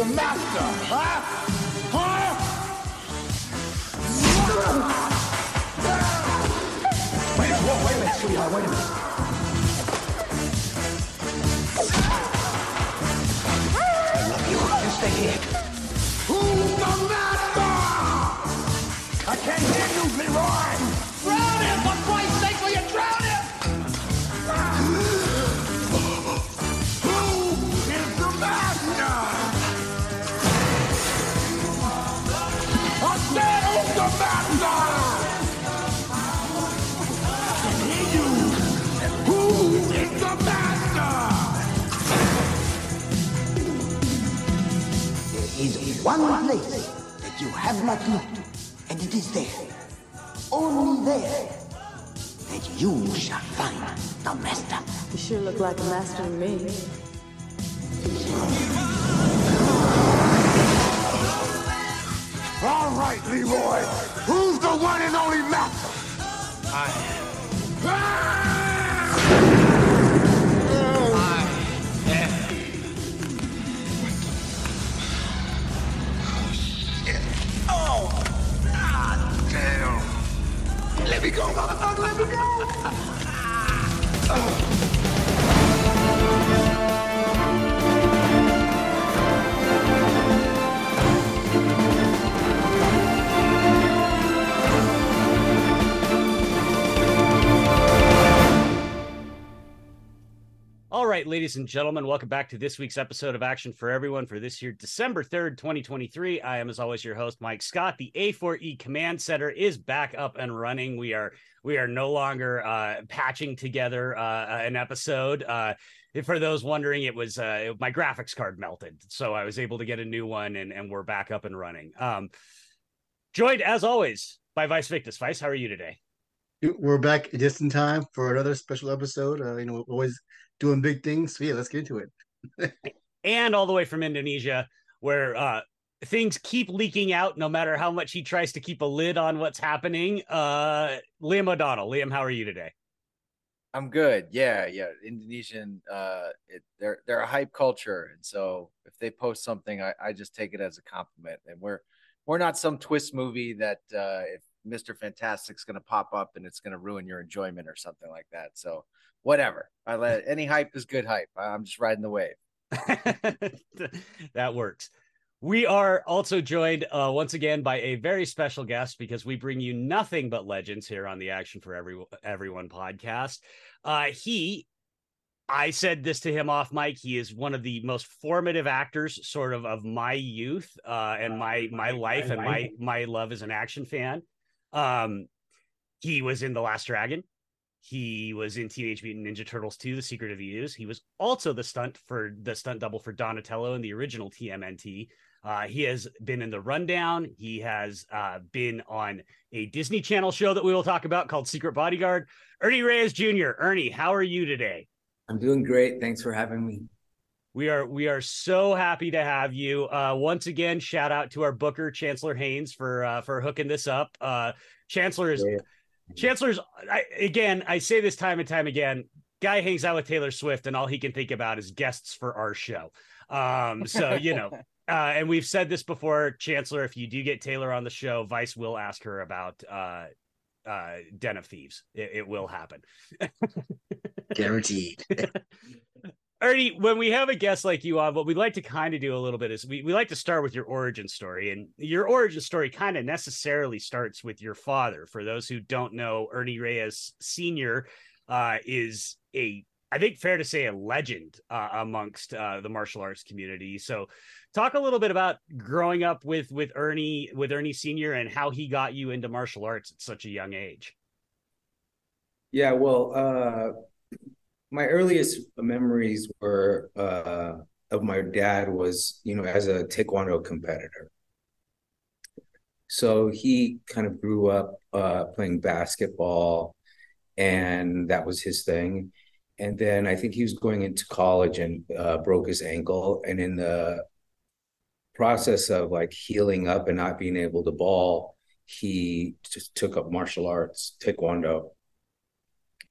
the master? Huh? Huh? Wait, whoa, wait a minute, sweetheart, wait a minute. I love you. You stay here. Who's the master? I can't hear you, Leroy. One place that you have not looked, and it is there, only there, that you shall find the master. You sure look like a master to me. All right, Leroy. Who's the one and only master? Oh! Let me go, motherfucker, let me go. Oh. All right, ladies and gentlemen, welcome back to this week's episode of Action for Everyone for this year, December 3rd, 2023. I am, as always, your host, Mike Scott. The A4E Command Center is back up and running. We are we are no longer uh, patching together uh, an episode. Uh, for those wondering, it was uh, my graphics card melted, so I was able to get a new one, and, and we're back up and running. Um, joined, as always, by Vice Victus. Vice, how are you today? We're back just in time for another special episode. Uh, you know, always doing big things. So yeah, let's get into it. and all the way from Indonesia, where uh, things keep leaking out no matter how much he tries to keep a lid on what's happening. Uh, Liam O'Donnell. Liam, how are you today? I'm good. Yeah, yeah. Indonesian, uh, it, they're they're a hype culture, and so if they post something, I, I just take it as a compliment. And we're we're not some twist movie that uh, if Mister Fantastic's going to pop up and it's going to ruin your enjoyment or something like that. So whatever. I let any hype is good hype. I'm just riding the wave. that works. We are also joined uh, once again by a very special guest because we bring you nothing but legends here on the Action for Every Everyone podcast. Uh, he, I said this to him off mic. He is one of the most formative actors, sort of, of my youth uh, and my my life and my my love as an action fan. Um, he was in The Last Dragon. He was in Teenage Mutant Ninja Turtles 2, The Secret of the Ooze. He was also the stunt for the stunt double for Donatello in the original TMNT. Uh, he has been in the rundown. He has uh, been on a Disney Channel show that we will talk about called Secret Bodyguard. Ernie Reyes Jr. Ernie, how are you today? I'm doing great. Thanks for having me. We are we are so happy to have you. Uh, once again, shout out to our booker Chancellor Haynes for uh, for hooking this up. Uh, Chancellor is Yeah. Chancellor's I, again. I say this time and time again. Guy hangs out with Taylor Swift, and all he can think about is guests for our show. Um, so you know, uh, and we've said this before, Chancellor. If you do get Taylor on the show, Vice will ask her about uh, uh, Den of Thieves. It, it will happen. Guaranteed. Ernie, when we have a guest like you on, what we'd like to kind of do a little bit is we, we like to start with your origin story. And your origin story kind of necessarily starts with your father. For those who don't know, Ernie Reyes Sr. Uh, is a, I think, fair to say, a legend uh, amongst uh, the martial arts community. So, talk a little bit about growing up with with Ernie with Ernie Sr. and how he got you into martial arts at such a young age. Yeah, well, uh, my earliest memories were uh, of my dad was, you know, as a taekwondo competitor. So he kind of grew up uh, playing basketball, and that was his thing. And then I think he was going into college and uh, broke his ankle. And in the process of like healing up and not being able to ball, he just took up martial arts, taekwondo.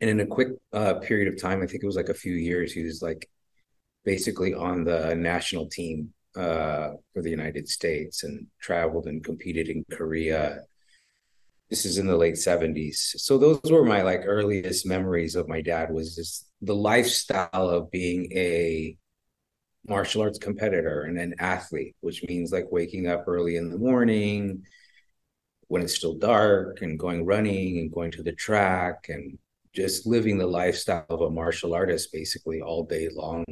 And in a quick uh, period of time, I think it was like a few years, he was like basically on the national team uh, for the United States and traveled and competed in Korea. This is in the late 70s. So those were my like earliest memories of my dad was just the lifestyle of being a martial arts competitor and an athlete, which means like waking up early in the morning when it's still dark and going running and going to the track and just living the lifestyle of a martial artist basically all day long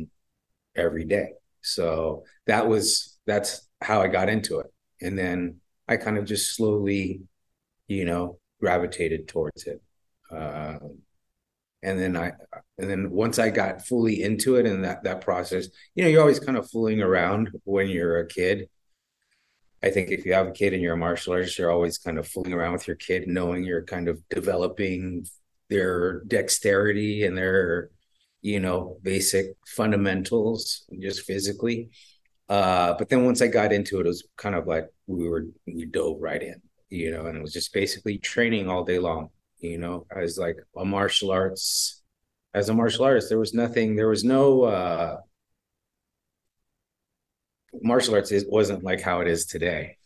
every day. So that was that's how i got into it. And then i kind of just slowly you know gravitated towards it. Um, and then i and then once i got fully into it and that that process you know you're always kind of fooling around when you're a kid. I think if you have a kid and you're a martial artist, you're always kind of fooling around with your kid, knowing you're kind of developing their dexterity and their, you know, basic fundamentals just physically. Uh, but then once I got into it, it was kind of like we were we dove right in, you know, and it was just basically training all day long, you know, as like a martial arts as a martial artist. There was nothing, there was no uh martial arts wasn't like how it is today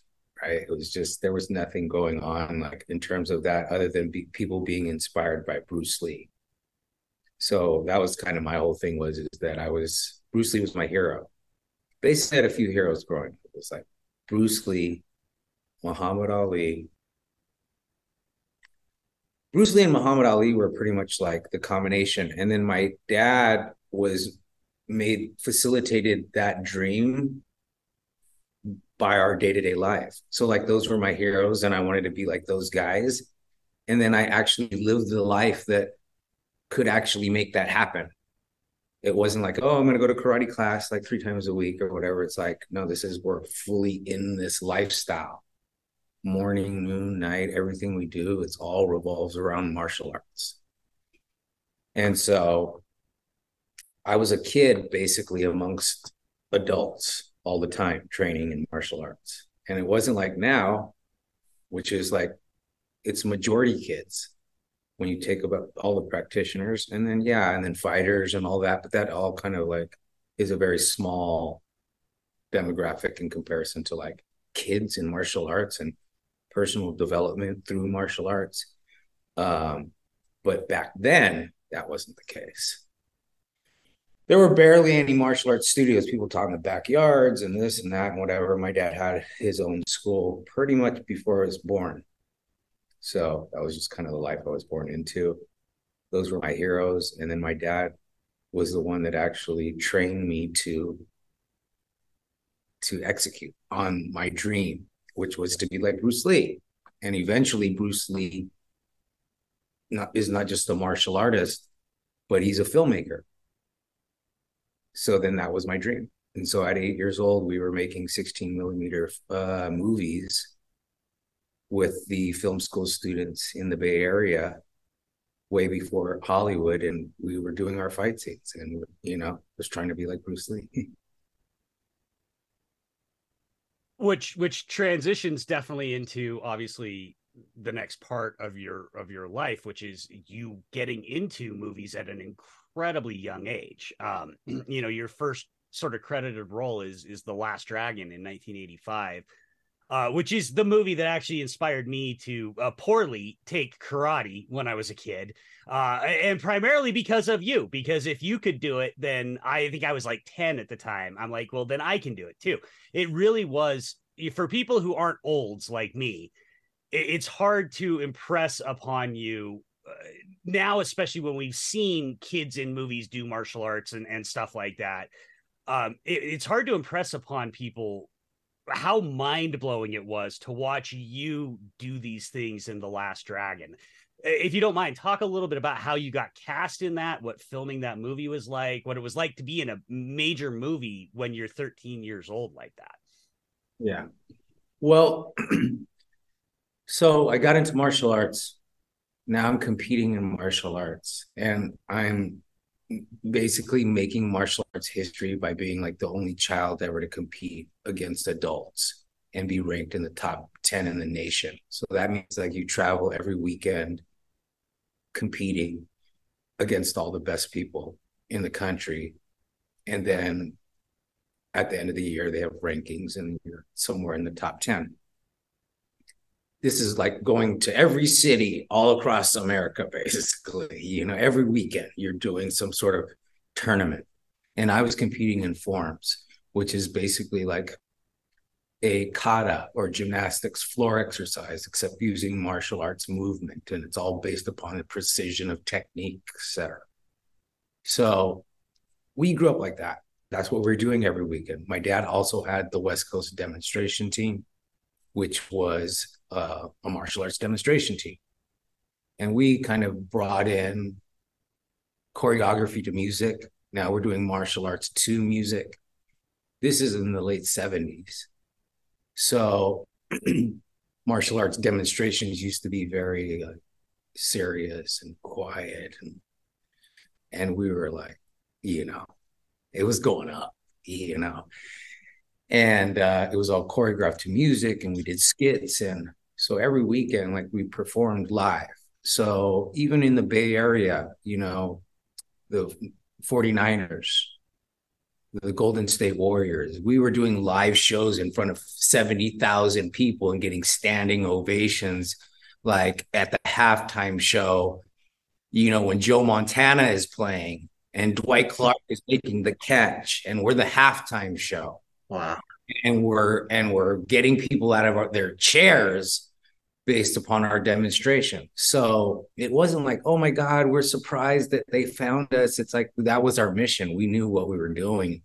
right? It was just there was nothing going on like in terms of that other than be, people being inspired by bruce lee. So that was kind of my whole thing was is that i was bruce lee was my hero. Basically had a few heroes growing up. it was like bruce lee muhammad ali. Bruce lee and muhammad ali were pretty much like the combination. And then my dad was made facilitated that dream by our day-to-day life. So like those were my heroes and I wanted to be like those guys. And then I actually lived the life that could actually make that happen. It wasn't like, oh, I'm going to go to karate class like three times a week or whatever. It's like, no, this is we're fully in this lifestyle. Morning, noon, night, everything we do, it's all revolves around martial arts. And so I was a kid basically amongst adults all the time training in martial arts. And it wasn't like now, which is like it's majority kids when you take about all the practitioners and then yeah, and then fighters and all that, but that all kind of like is a very small demographic in comparison to like kids in martial arts and personal development through martial arts. Um, but back then that wasn't the case there were barely any martial arts studios. People taught in the backyards and this and that and whatever. My dad had his own school pretty much before I was born. So that was just kind of the life I was born into. Those were my heroes. And then my dad was the one that actually trained me to to execute on my dream, which was to be like Bruce Lee. And eventually Bruce Lee not, is not just a martial artist, but he's a filmmaker so then that was my dream. And so at eight years old, we were making 16 millimeter uh, movies with the film school students in the Bay Area way before Hollywood. And we were doing our fight scenes and, you know, was trying to be like Bruce Lee. which which transitions definitely into obviously the next part of your of your life which is you getting into movies at an incredible incredibly young age. Um, you know, your first sort of credited role is is The Last Dragon in 1985. Uh, which is the movie that actually inspired me to uh, poorly take karate when I was a kid, uh, and primarily because of you. Because if you could do it, then I think I was like ten at the time. I'm like, well, then I can do it too. It really was for people who aren't olds like me. It's hard to impress upon you now, especially when we've seen kids in movies do martial arts and, and stuff like that, um, it, it's hard to impress upon people how mind blowing it was to watch you do these things in The Last Dragon. If you don't mind, talk a little bit about how you got cast in that, what filming that movie was like, what it was like to be in a major movie when you're 13 years old like that. Yeah. Well, so I got into martial arts now I'm competing in martial arts and I'm basically making martial arts history by being like the only child ever to compete against adults and be ranked in the top 10 in the nation. So that means like you travel every weekend competing against all the best people in the country. And then at the end of the year they have rankings and you're somewhere in the top 10 this is like going to every city all across america basically you know every weekend you're doing some sort of tournament. And i was competing in forms which is basically like a kata or gymnastics floor exercise except using martial arts movement and it's all based upon the precision of technique etc so we grew up like that. That's what we are doing every weekend. My dad also had the West Coast demonstration team, which was uh, a martial arts demonstration team. And we kind of brought in choreography to music. Now we're doing martial arts to music. This is in the late 70s. So martial arts demonstrations used to be very uh, serious and quiet and and we were like, you know, it was going up, you know. And uh, it was all choreographed to music, and we did skits. And so every weekend, like we performed live. So even in the Bay Area, you know, the 49ers, the Golden State Warriors, we were doing live shows in front of 70,000 people and getting standing ovations like at the halftime show, you know, when Joe Montana is playing and Dwight Clark is making the catch, and we're the halftime show. Wow. And we're and we're getting people out of our, their chairs based upon our demonstration. So it wasn't like, oh my God, we're surprised that they found us. It's like that was our mission. We knew what we were doing.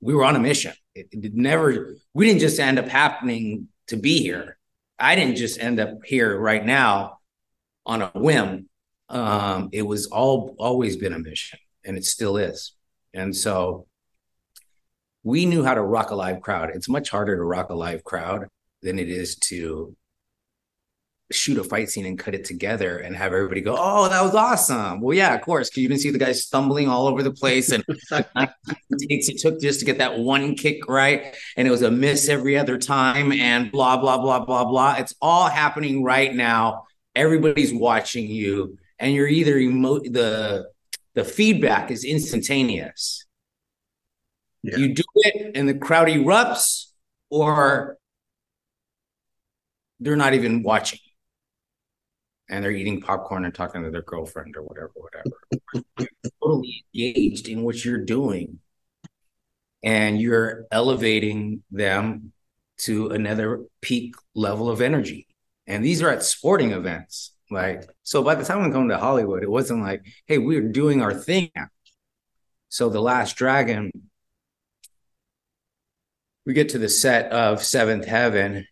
We were on a mission. It, it never, we didn't just end up happening to be here. I didn't just end up here right now on a whim um, it was all always been a mission, and it still is. And so we knew how to rock a live crowd. It's much harder to rock a live crowd than it is to shoot a fight scene and cut it together and have everybody go, "Oh, that was awesome!" Well, yeah, of course, because you didn't see the guys stumbling all over the place and takes it took just to get that one kick right, and it was a miss every other time, and blah blah blah blah blah. It's all happening right now. Everybody's watching you and you're either emo- the the feedback is instantaneous. Yeah. You do it and the crowd erupts, or they're not even watching. And they're eating popcorn and talking to their girlfriend or whatever, whatever. totally engaged in what you're doing. And you're elevating them to another peak level of energy. And these are at sporting events. Like, so by the time we come to Hollywood, it wasn't like, hey, we're doing our thing now. So the last dragon, we get to the set of Seventh Heaven,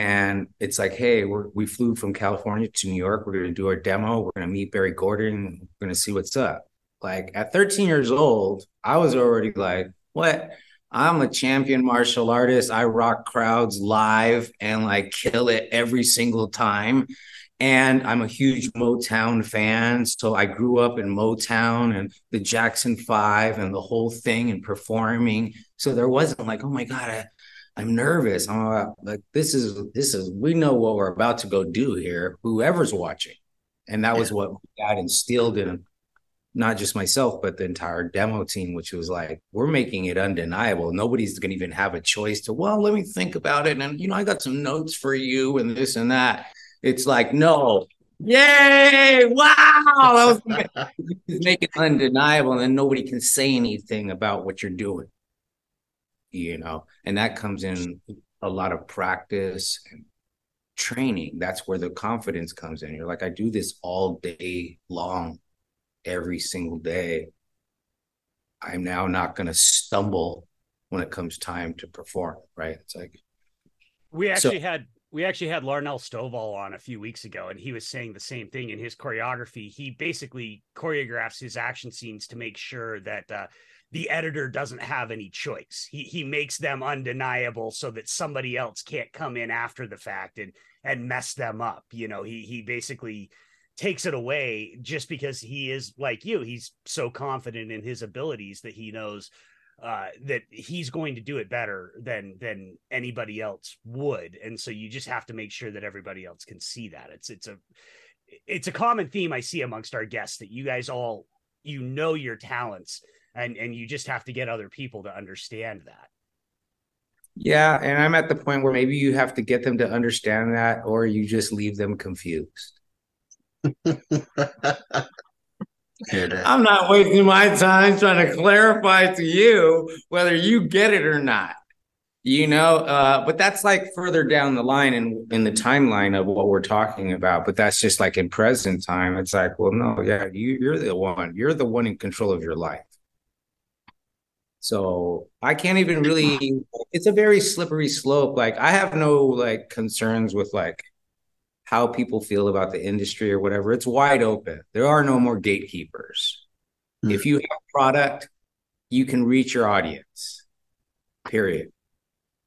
and it's like, hey, we flew from California to New York. We're gonna do our demo. We're gonna meet Berry Gordy. We're gonna see what's up. Like at 13 years old, I was already like, what? I'm a champion martial artist. I rock crowds live and like kill it every single time and I'm a huge Motown fan. So I grew up in Motown and the Jackson Five and the whole thing and performing. So there wasn't like, oh my God, I, I'm nervous. I'm like, this is this is we know what we're about to go do here. Whoever's watching, and that was what God instilled in not just myself, but the entire demo team, which was like, we're making it undeniable. Nobody's going to even have a choice to, well, let me think about it. And, you know, I got some notes for you and this and that. It's like, no, yay, wow. that was make it undeniable. And then nobody can say anything about what you're doing. You know, and that comes in a lot of practice and training. That's where the confidence comes in. You're like, I do this all day long, every single day. I'm now not going to stumble when it comes time to perform, right? It's like we actually so, had we actually had Larnell Stovall on a few weeks ago, and he was saying the same thing in his choreography. He basically choreographs his action scenes to make sure that uh, the editor doesn't have any choice. He he makes them undeniable so that somebody else can't come in after the fact and and mess them up. You know, he he basically takes it away just because he is like you. He's so confident in his abilities that he knows uh, that he's going to do it better than than anybody else would, and so you just have to make sure that everybody else can see that. It's it's a it's a common theme I see amongst our guests that you guys all you know your talents and and you just have to get other people to understand that Yeah, and I'm at the point where maybe you have to get them to understand that, or you just leave them confused. I'm not wasting my time trying to clarify to you whether you get it or not. You know, uh, but that's like further down the line in in the timeline of what we're talking about. But that's just like in present time. It's like, well, no, yeah, you, you're the one. You're the one in control of your life. So I can't even really. It's a very slippery slope. Like I have no like concerns with like how people feel about the industry or whatever. It's wide open. There are no more gatekeepers. Hmm. If you have product, you can reach your audience. Period.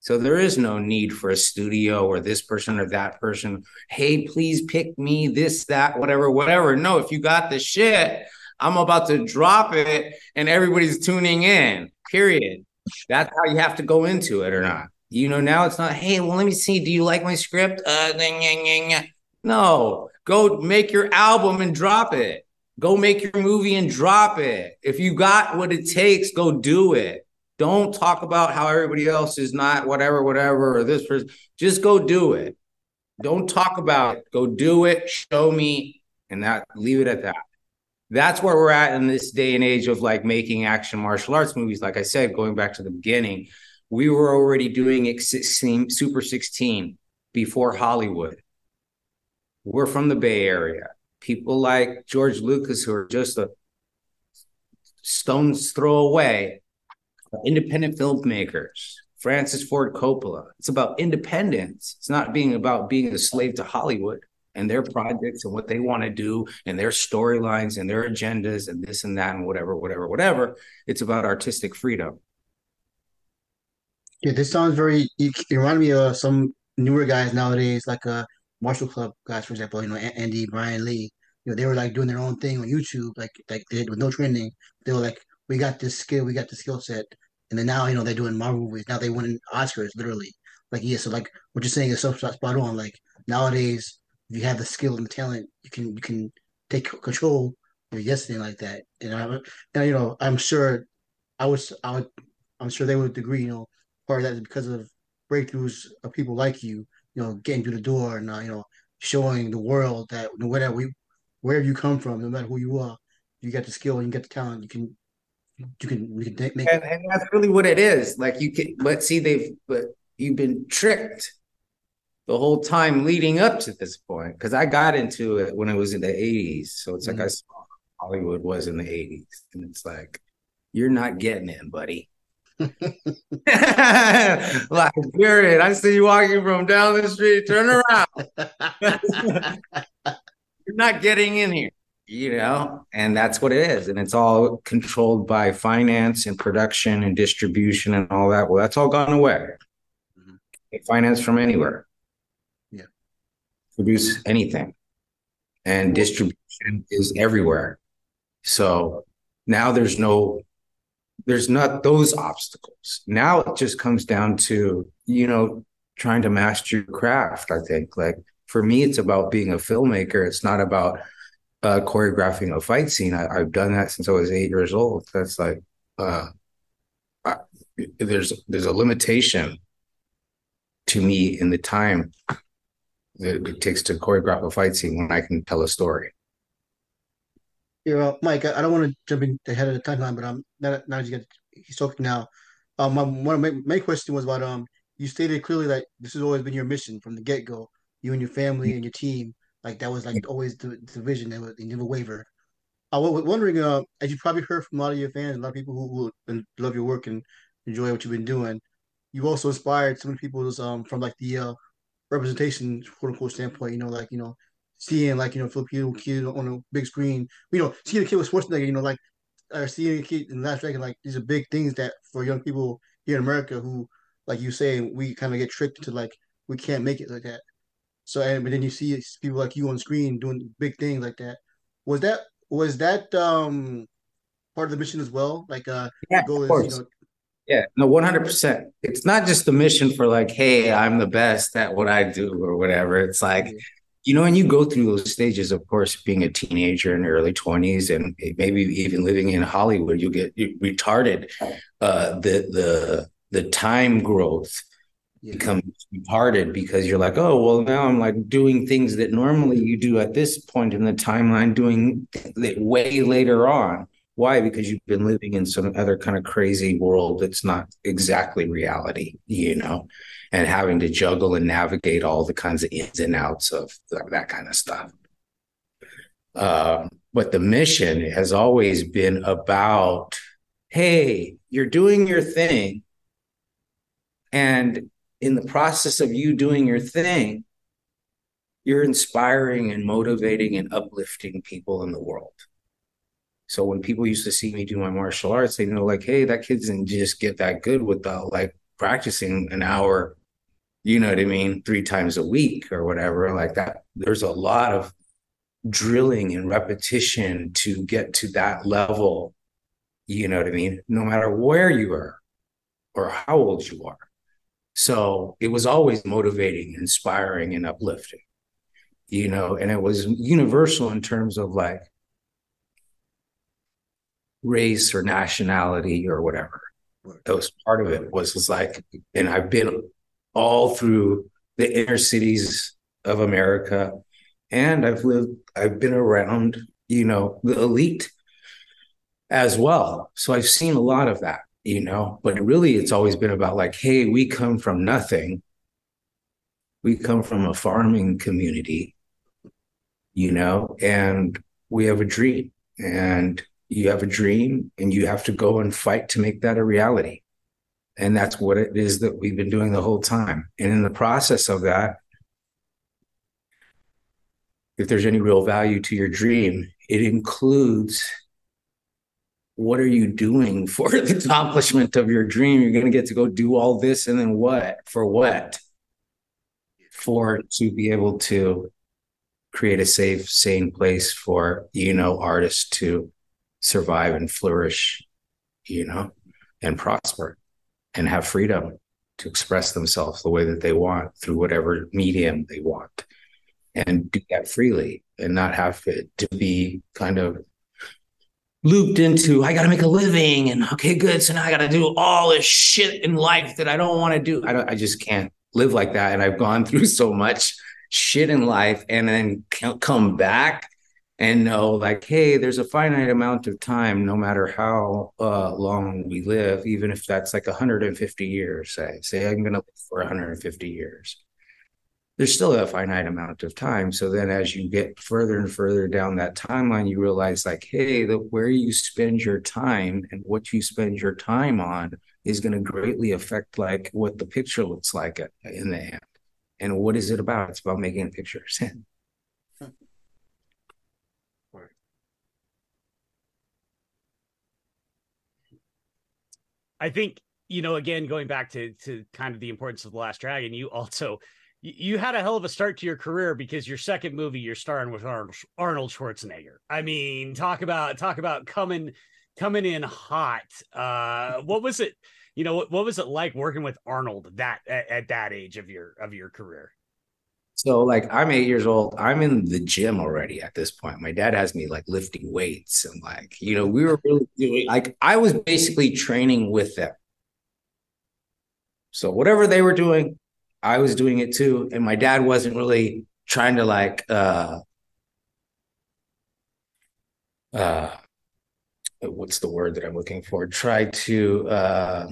So there is no need for a studio or this person or that person. Hey, please pick me this, that, whatever, whatever. No, if you got the shit, I'm about to drop it and everybody's tuning in. Period. That's how you have to go into it or not. You know, now it's not, hey, well, let me see. Do you like my script? Uh, no, go make your album and drop it. Go make your movie and drop it. If you got what it takes, go do it. Don't talk about how everybody else is not whatever, whatever, or this person. Just go do it. Don't talk about it. Go do it. Show me, and that leave it at that. That's where we're at in this day and age of like making action martial arts movies. Like I said, going back to the beginning, we were already doing it 16, Super 16 before Hollywood. We're from the Bay Area. People like George Lucas, who are just a stone's throw away, independent filmmakers, Francis Ford Coppola. It's about independence. It's not being about being a slave to Hollywood and their projects and what they want to do and their storylines and their agendas and this and that and whatever, whatever, whatever. It's about artistic freedom. Yeah, this sounds very. You, you remind me of some newer guys nowadays, like uh Martial Club guys, for example. You know, Andy, Brian Le. You know, they were like doing their own thing on YouTube, like like they did with no training. They were like, "We got this skill, we got the skill set," and then now you know they're doing Marvel movies. Now they win Oscars, literally. Like yeah, so like what you're saying is so spot on. Like nowadays, you have the skill and the talent, you can you can take control of your destiny like that. And I, you know, I'm sure, I was I would, I'm sure they would agree. You know, part of that is because of breakthroughs of people like you, you know, getting through the door and uh, you know, showing the world that no matter we, wherever you come from, no matter who you are, you got the skill and you got the talent. You can, you can, we can make And, and that's really what it is. Like you can, but see, they've, but you've been tricked the whole time leading up to this point. Because I got into it when it was in the 80s. So it's like I saw Hollywood was in the 80s. And it's like, you're not getting in, buddy. like, period. I see you walking from down the street, turn around. You're not getting in here, you know? And that's what it is. And it's all controlled by finance and production and distribution and all that. Well, that's all gone away. Mhm. Finance from anywhere. Produce anything. And distribution is everywhere. So now there's no there's not those obstacles. Now it just comes down to, you know, trying to master your craft, I think. Like for me, it's about being a filmmaker. It's not about uh, choreographing a fight scene. I, I've done that since I was eight years old. That's like, uh, I, there's there's a limitation to me in the time it takes to choreograph a fight scene when I can tell a story. Yeah, well, Mike, I, I don't want to jump in ahead of the timeline, but um, now, now that you get he's talking now. Um, my one of my main question was about um, you stated clearly that this has always been your mission from the get go. You and your family and your team, like that was like always the, the vision that was, you never wavered. I was wondering, uh, as you probably heard from a lot of your fans, a lot of people who, who love your work and enjoy what you've been doing, you also inspired so many people um from like the uh representation quote unquote standpoint. You know, like you know seeing like you know Filipino kid on a big screen, you know, seeing a kid with Schwarzenegger, you know, like or seeing a kid in Last Dragon, like these are big things that for young people here in America who, like you say, we kind of get tricked into like we can't make it like that. So and but then you see people like you on screen doing big things like that. Was that was that um part of the mission as well? Like uh Yeah, the goal of is, you course. know, Yeah, no, 100%. It's not just the mission for like, hey, I'm the best at what I do or whatever. It's like, you know, and you go through those stages, of course, being a teenager in early 20s and maybe even living in Hollywood, you'll get retarded. Uh, the the the time growth yeah. becomes retarded because you're like, oh, well, now I'm like doing things that normally you do at this point in the timeline, doing it way later on. Why? Because you've been living in some other kind of crazy world that's not exactly reality, you know, and having to juggle and navigate all the kinds of ins and outs of that kind of stuff. Um, but the mission has always been about hey, you're doing your thing. And in the process of you doing your thing, you're inspiring and motivating and uplifting people in the world. So when people used to see me do my martial arts, they know like, hey, that kid didn't just get that good without like practicing an hour, you know what I mean, three times a week or whatever. Like that, there's a lot of drilling and repetition to get to that level. You know what I mean? No matter where you are or how old you are. So it was always motivating, inspiring, and uplifting, you know, and it was universal in terms of like race or nationality or whatever. That was part of it was, was like, and I've been all through the inner cities of America and I've lived, I've been around, you know, the elite as well. So I've seen a lot of that, you know, but really it's always been about like, hey, we come from nothing. We come from a farming community, you know, and we have a dream. And you have a dream and you have to go and fight to make that a reality. And that's what it is that we've been doing the whole time. And in the process of that, if there's any real value to your dream, it includes what are you doing for the accomplishment of your dream? You're going to get to go do all this and then what? For what? For to be able to create a safe, sane place for, you know, artists to survive and flourish, you know, and prosper and have freedom to express themselves the way that they want through whatever medium they want and do that freely and not have it to be kind of looped into I got to make a living and okay good so now I got to do all this shit in life that I don't want to do. I don't I just can't live like that. And I've gone through so much shit in life and then come back and know like hey there's a finite amount of time no matter how uh, long we live even if that's like 150 years say say i'm going to live for 150 years. There's still a finite amount of time so then as you get further and further down that timeline you realize like hey the where you spend your time and what you spend your time on is going to greatly affect like what the picture looks like in the end. And what is it about? It's about making a pictures I think you know again going back to to kind of the importance of the Last Dragon, you also you had a hell of a start to your career because your second movie you're starring with Arnold, Schwarzenegger. I mean, talk about talk about coming coming in hot. Uh, what was it? You know, what, what was it like working with Arnold that at, at that age of your of your career? So like I'm eight years old. I'm in the gym already at this point. My dad has me like lifting weights and like, you know, we were really doing like I was basically training with them. So whatever they were doing, I was doing it too. And my dad wasn't really trying to like uh uh what's the word that I'm looking for? Try to uh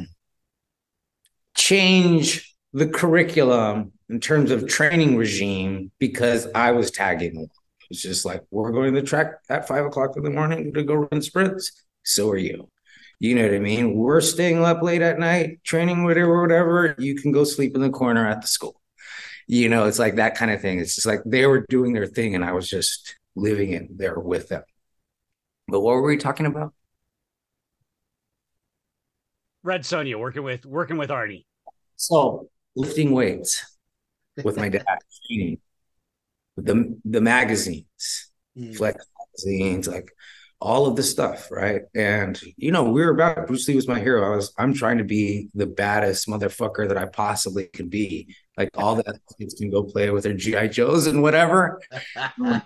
change the curriculum in terms of training regime because I was tagging along. It's just like we're going to the track at five o'clock in the morning to go run sprints. So are you. You know what I mean? We're staying up late at night, training whatever, whatever. You can go sleep in the corner at the school. You know, it's like that kind of thing. It's just like they were doing their thing and I was just living in there with them. But what were we talking about? Red Sonja working with working with Arnie. So lifting weights with my dad the the magazines, mm. flex magazines, like all of the stuff, right? And you know, we were about Bruce Lee was my hero. I was I'm trying to be the baddest motherfucker that I possibly could be. Like all the kids can go play with their GI Joes and whatever.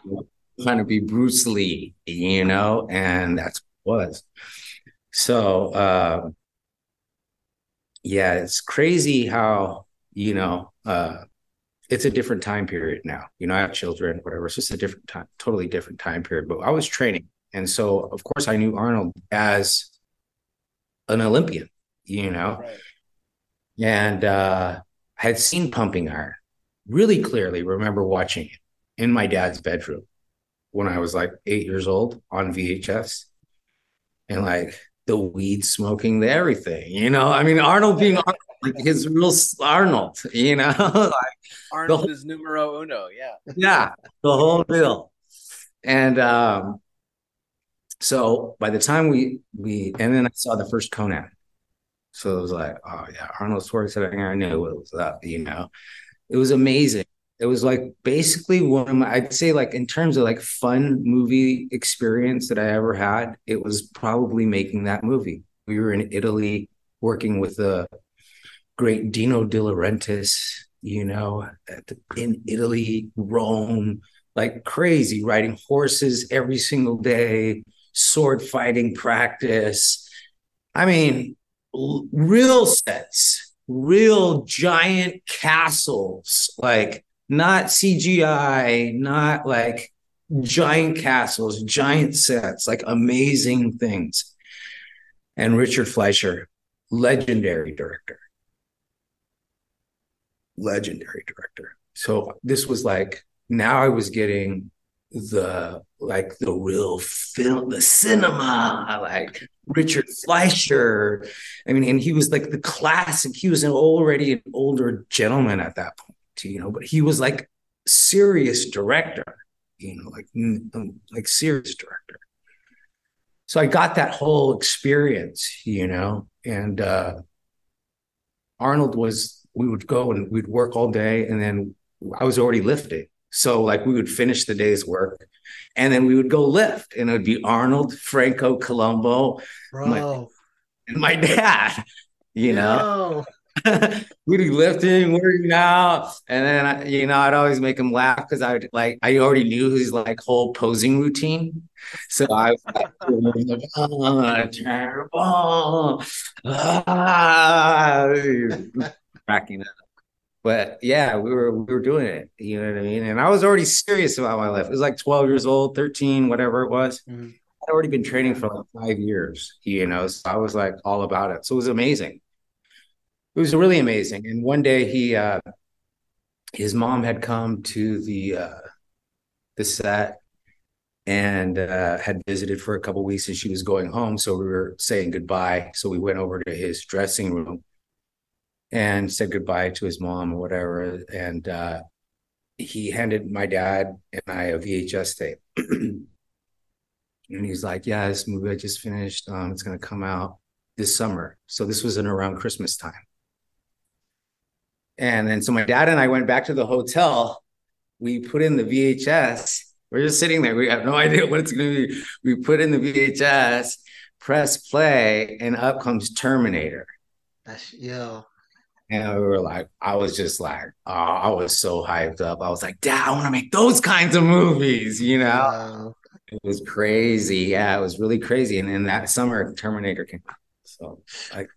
trying to be Bruce Lee, you know, and that's what it was. So uh yeah, it's crazy how, you know, uh it's a different time period now. You know, I have children, whatever. It's just a different time, totally different time period. But I was training and so, of course, I knew Arnold as an Olympian, you know, right. and uh, I had seen Pumping Iron really clearly. Remember watching it in my dad's bedroom when I was like eight years old on VHS, and like the weed smoking, the everything, you know. I mean, Arnold being Arnold, like his real Arnold, you know, like Arnold whole, is numero uno, yeah, yeah, the whole deal, and um so by the time we we and then I saw the first Conan, so it was like, oh yeah, Arnold Schwarzenegger. I knew it was up. You know, it was amazing. It was like basically one of my, I'd say like in terms of like fun movie experience that I ever had. It was probably making that movie. We were in Italy working with the great Dino De Laurentiis. You know, the, in Italy, Rome, like crazy, riding horses every single day sword fighting practice. I mean, real sets, real giant castles, like not CGI, not like giant castles, giant sets, like amazing things. And Richard Fleischer, legendary director. Legendary director. So this was like, now I was getting the like the real film, the cinema, like Richard Fleischer. I mean, and he was like the classic. He was an already an older gentleman at that point, you know, but he was like serious director, you know, like like serious director. So I got that whole experience, you know, and uh Arnold was we would go and we'd work all day and then I was already lifting. So like we would finish the day's work and then we would go lift and it would be Arnold, Franco, Columbu, my, and my dad, you know. we'd be lifting, working out, and then I, you know I'd always make him laugh because I would like I already knew his like whole posing routine, so I was like, oh, terrible, ah, cracking up but yeah, we were we were doing it. You know what I mean? And I was already serious about my life. It was like 12 years old, 13, whatever it was. Mm-hmm. I'd already been training for like five years, you know. So I was like all about it. So it was amazing. It was really amazing. And one day he uh his mom had come to the uh the set and uh, had visited for a couple weeks and she was going home so we were saying goodbye so we went over to his dressing room and said goodbye to his mom or whatever. And uh, he handed my dad and I a VHS tape. and he's like, Yeah, this movie I just finished, um, it's going to come out this summer. So this was in around Christmas time. And then so my dad and I went back to the hotel. We put in the VHS. We're just sitting there. We have no idea what it's going to be. We put in the VHS, press play, and up comes Terminator. That's yo. And we were like, I was just like, oh, I was so hyped up. I was like, Dad, I want to make those kinds of movies, you know? Wow. It was crazy. Yeah, it was really crazy. And then that summer, Terminator came out. So like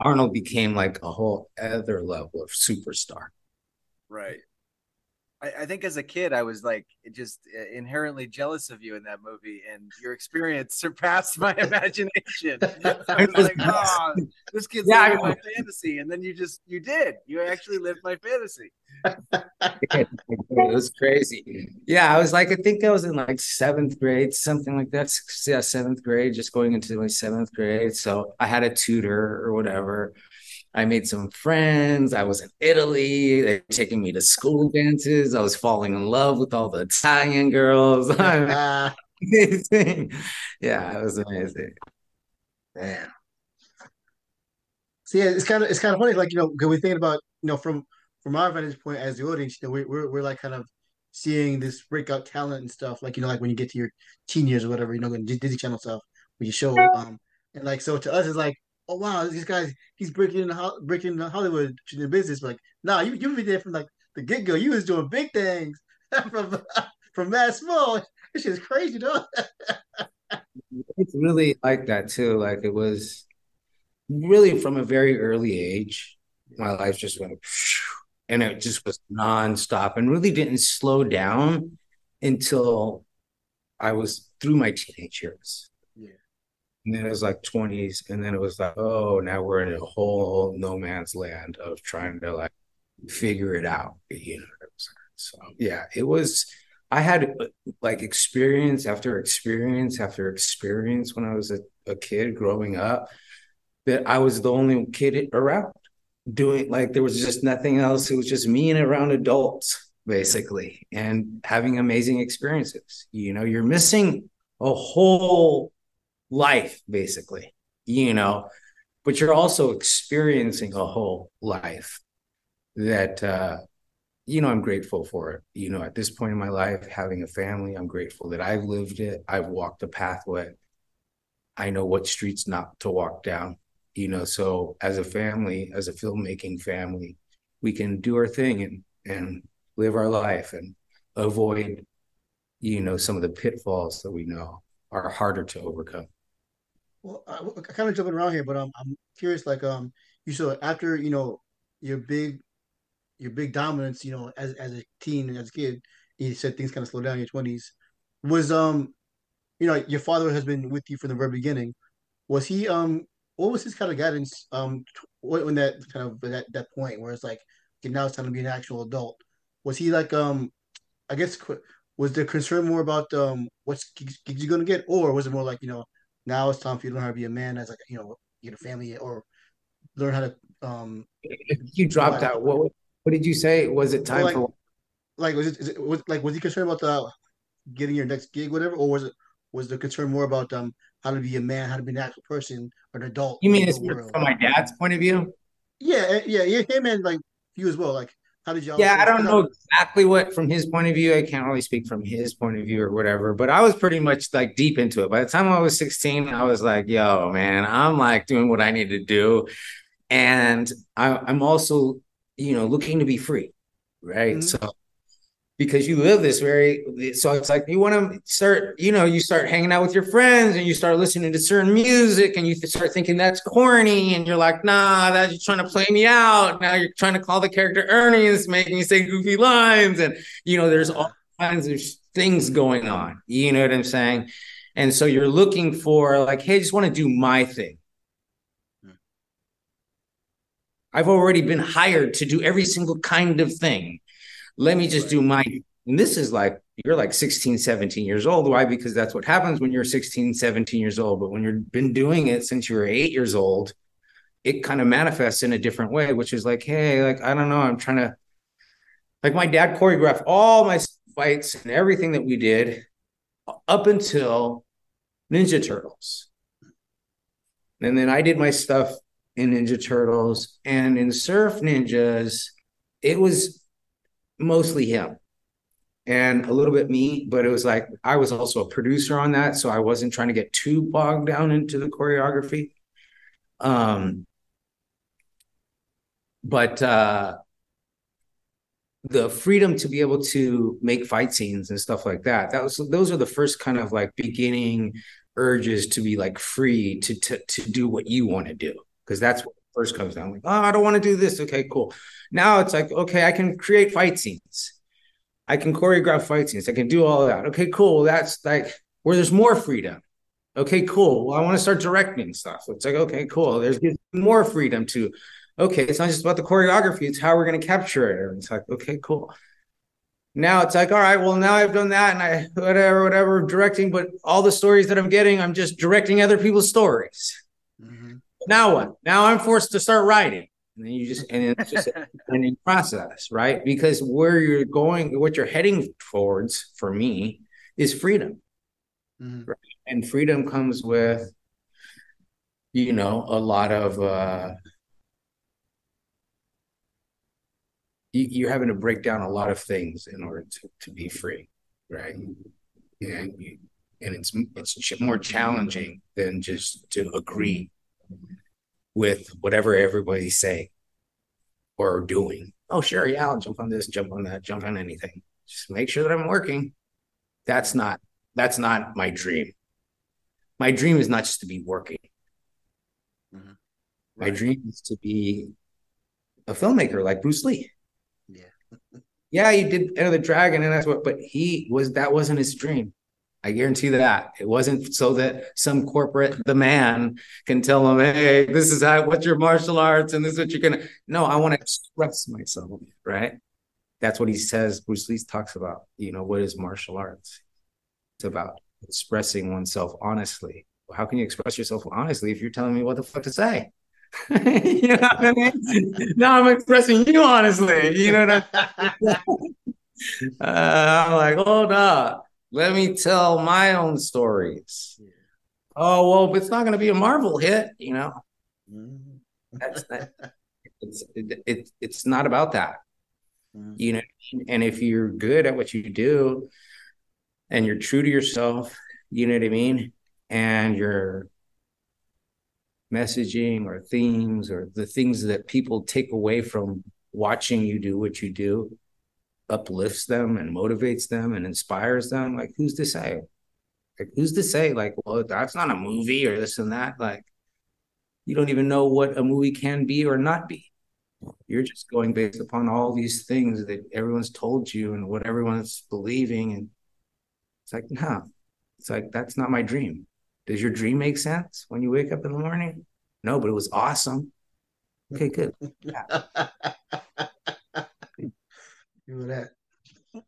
Arnold became like a whole other level of superstar. Right. I, I, think as a kid, I was like just uh, inherently jealous of you in that movie, and your experience surpassed my imagination. I was like, oh, this kid's yeah, living my fantasy, and then you just you did. You actually lived my fantasy. it was crazy. Yeah, I was like, I think I was in like seventh grade, something like that. Yeah, seventh grade, just going into my seventh grade. So I had a tutor or whatever I made some friends. I was in Italy. They were taking me to school dances. I was falling in love with all the Italian girls. amazing. Yeah, it was amazing. Man. So yeah, it's kind of it's kind of funny. Like you know, when we think about you know from from our vantage point as the audience, you know, we, we're we're like kind of seeing this breakout talent and stuff, like you know, like when you get to your teen years or whatever, you know, Disney Channel stuff, when you show, um, and like so to us, it's like, oh wow, this guy, he's breaking into breaking into Hollywood in the business. Like, nah, you you been there from like the get go. You was doing big things from from Mad Small. This is crazy, though. it's really like that too. Like it was really from a very early age. My life just went, and it just was nonstop, and really didn't slow down until I was through my teenage years. And then it was like 20s, and then it was like, oh, now we're in a whole no man's land of trying to like figure it out. You know So yeah, it was I had uh, like experience after experience after experience when I was a, a kid growing up that I was the only kid around doing like there was just nothing else. It was just me and around adults basically and having amazing experiences. You know, you're missing a whole life basically, you know, but you're also experiencing a whole life that uh you know, I'm grateful for it. You know, at this point in my life, having a family, I'm grateful that I've lived it. I've walked the pathway. I know what streets not to walk down. You know, so as a family, as a filmmaking family, we can do our thing and and live our life and avoid, you know, some of the pitfalls that we know are harder to overcome. Well, I, I kind of jumping around here, but um, I'm curious. Like, um, you saw after you know your big your big dominance, you know, as as a teen and as a kid, you said things kind of slow down in your twenties. Was um, you know, your father has been with you from the very beginning. Was he um, what was his kind of guidance um, when that kind of that that point where it's like, okay, now it's time to be an actual adult? Was he like um, I guess was the concern more about um, what's gigs, gigs you gonna get, or was it more like you know, now it's time for you to learn how to be a man as like you know, get a family or learn how to um. You dropped out. What what did you say? Was it time like, for? Like was it, is it was like was he concerned about the getting your next gig, whatever, or was it was the concern more about um how to be a man, how to be an actual person, an adult? You mean it's from my dad's point of view? Yeah, eh, yeah, yeah, him and like you as well. Like, how did y'all? Yeah, I don't know exactly what from his point of view. I can't really speak from his point of view or whatever. But I was pretty much like deep into it. By the time I was 16, I was like, "Yo, man, I'm like doing what I need to do," and I, I'm also you know, looking to be free, right? Mm-hmm. So because you live this very so it's like you want to start you know you start hanging out with your friends and you start listening to certain music and you start thinking that's corny and you're like nah that's just trying to play me out. Now you're trying to call the character ernie and it's making you say goofy lines and you know there's all kinds of things going on. You know what i'm saying? And so you're looking for like hey i just want to do my thing. Hmm. I've already been hired to do every single kind of thing. Let me just do my and this is like you're like 16 17 years old. Why? Because that's what happens when you're 16 17 years old. But when you've been doing it since you were 8 years old it kind of manifests in a different way which is like hey like i don't know. I'm trying to like my dad choreographed all my fights and everything that we did up until ninja turtles. And then i did my stuff in Ninja Turtles. And in Surf Ninjas, it was mostly him and a little bit me, but it was like I was also a producer on that, so I wasn't trying to get too bogged down into the choreography. Um, but uh, the freedom to be able to make fight scenes and stuff like that that was those are the first kind of like beginning urges to be like free to to to do what you want to do because that's what first comes down. Like, oh, I don't want to do this. Okay, cool. Now it's like, okay, I can create fight scenes. I can choreograph fight scenes. I can do all that. Okay, cool. That's like where there's more freedom. Okay, cool. Well, I want to start directing stuff. It's like, okay, cool. There's more freedom to, okay, it's not just about the choreography, it's how we're going to capture it. And it's like, okay, cool. Now it's like, all right, well, now I've done that and I, whatever, whatever, directing, but all the stories that I'm getting, I'm just directing other people's stories. Mm-hmm. Now what? Now I'm forced to start writing. And then you just and it's just a learning process, right? Because where you're going, what you're heading towards for me is freedom. Mm-hmm. Right? And freedom comes with, you know, a lot of uh you, you're having to break down a lot of things in order to, to be free, right? And you, and it's it's more challenging than just to agree with whatever everybody's saying or doing. Oh, sure, yeah, I'll jump on this, jump on that, jump on anything. Just make sure that I'm working. That's not that's not my dream. My dream is not just to be working. Mm-hmm. Right. My dream is to be a filmmaker like Bruce Lee. Yeah. yeah, he did Enter the Dragon, and that's what, but he was that wasn't his dream. I guarantee that it wasn't so that some corporate the man can tell him, "Hey, this is how what's your martial arts, and this is what you're gonna." No, I want to express myself, right? That's what he says. Bruce Lee talks about. You know, what is martial arts? It's about expressing oneself honestly. How can you express yourself honestly if you're telling me what the fuck to say? you know what I mean? Now I'm expressing you honestly. You know what I mean? uh, I'm like, hold up. Let me tell my own stories. Yeah. Oh well, if it's not going to be a Marvel hit, you know. Mm-hmm. That's that. it's it, it, it's not about that, mm-hmm. you know. And if you're good at what you do, and you're true to yourself, you know what I mean, and your messaging or themes or the things that people take away from watching you do what you do uplifts them and motivates them and inspires them like who's to say? Like who's to say like well that's not a movie or this and that like you don't even know what a movie can be or not be. You're just going based upon all these things that everyone's told you and what everyone's believing and it's like no it's like that's not my dream. Does your dream make sense when you wake up in the morning? No but it was awesome. Okay good. Yeah. That.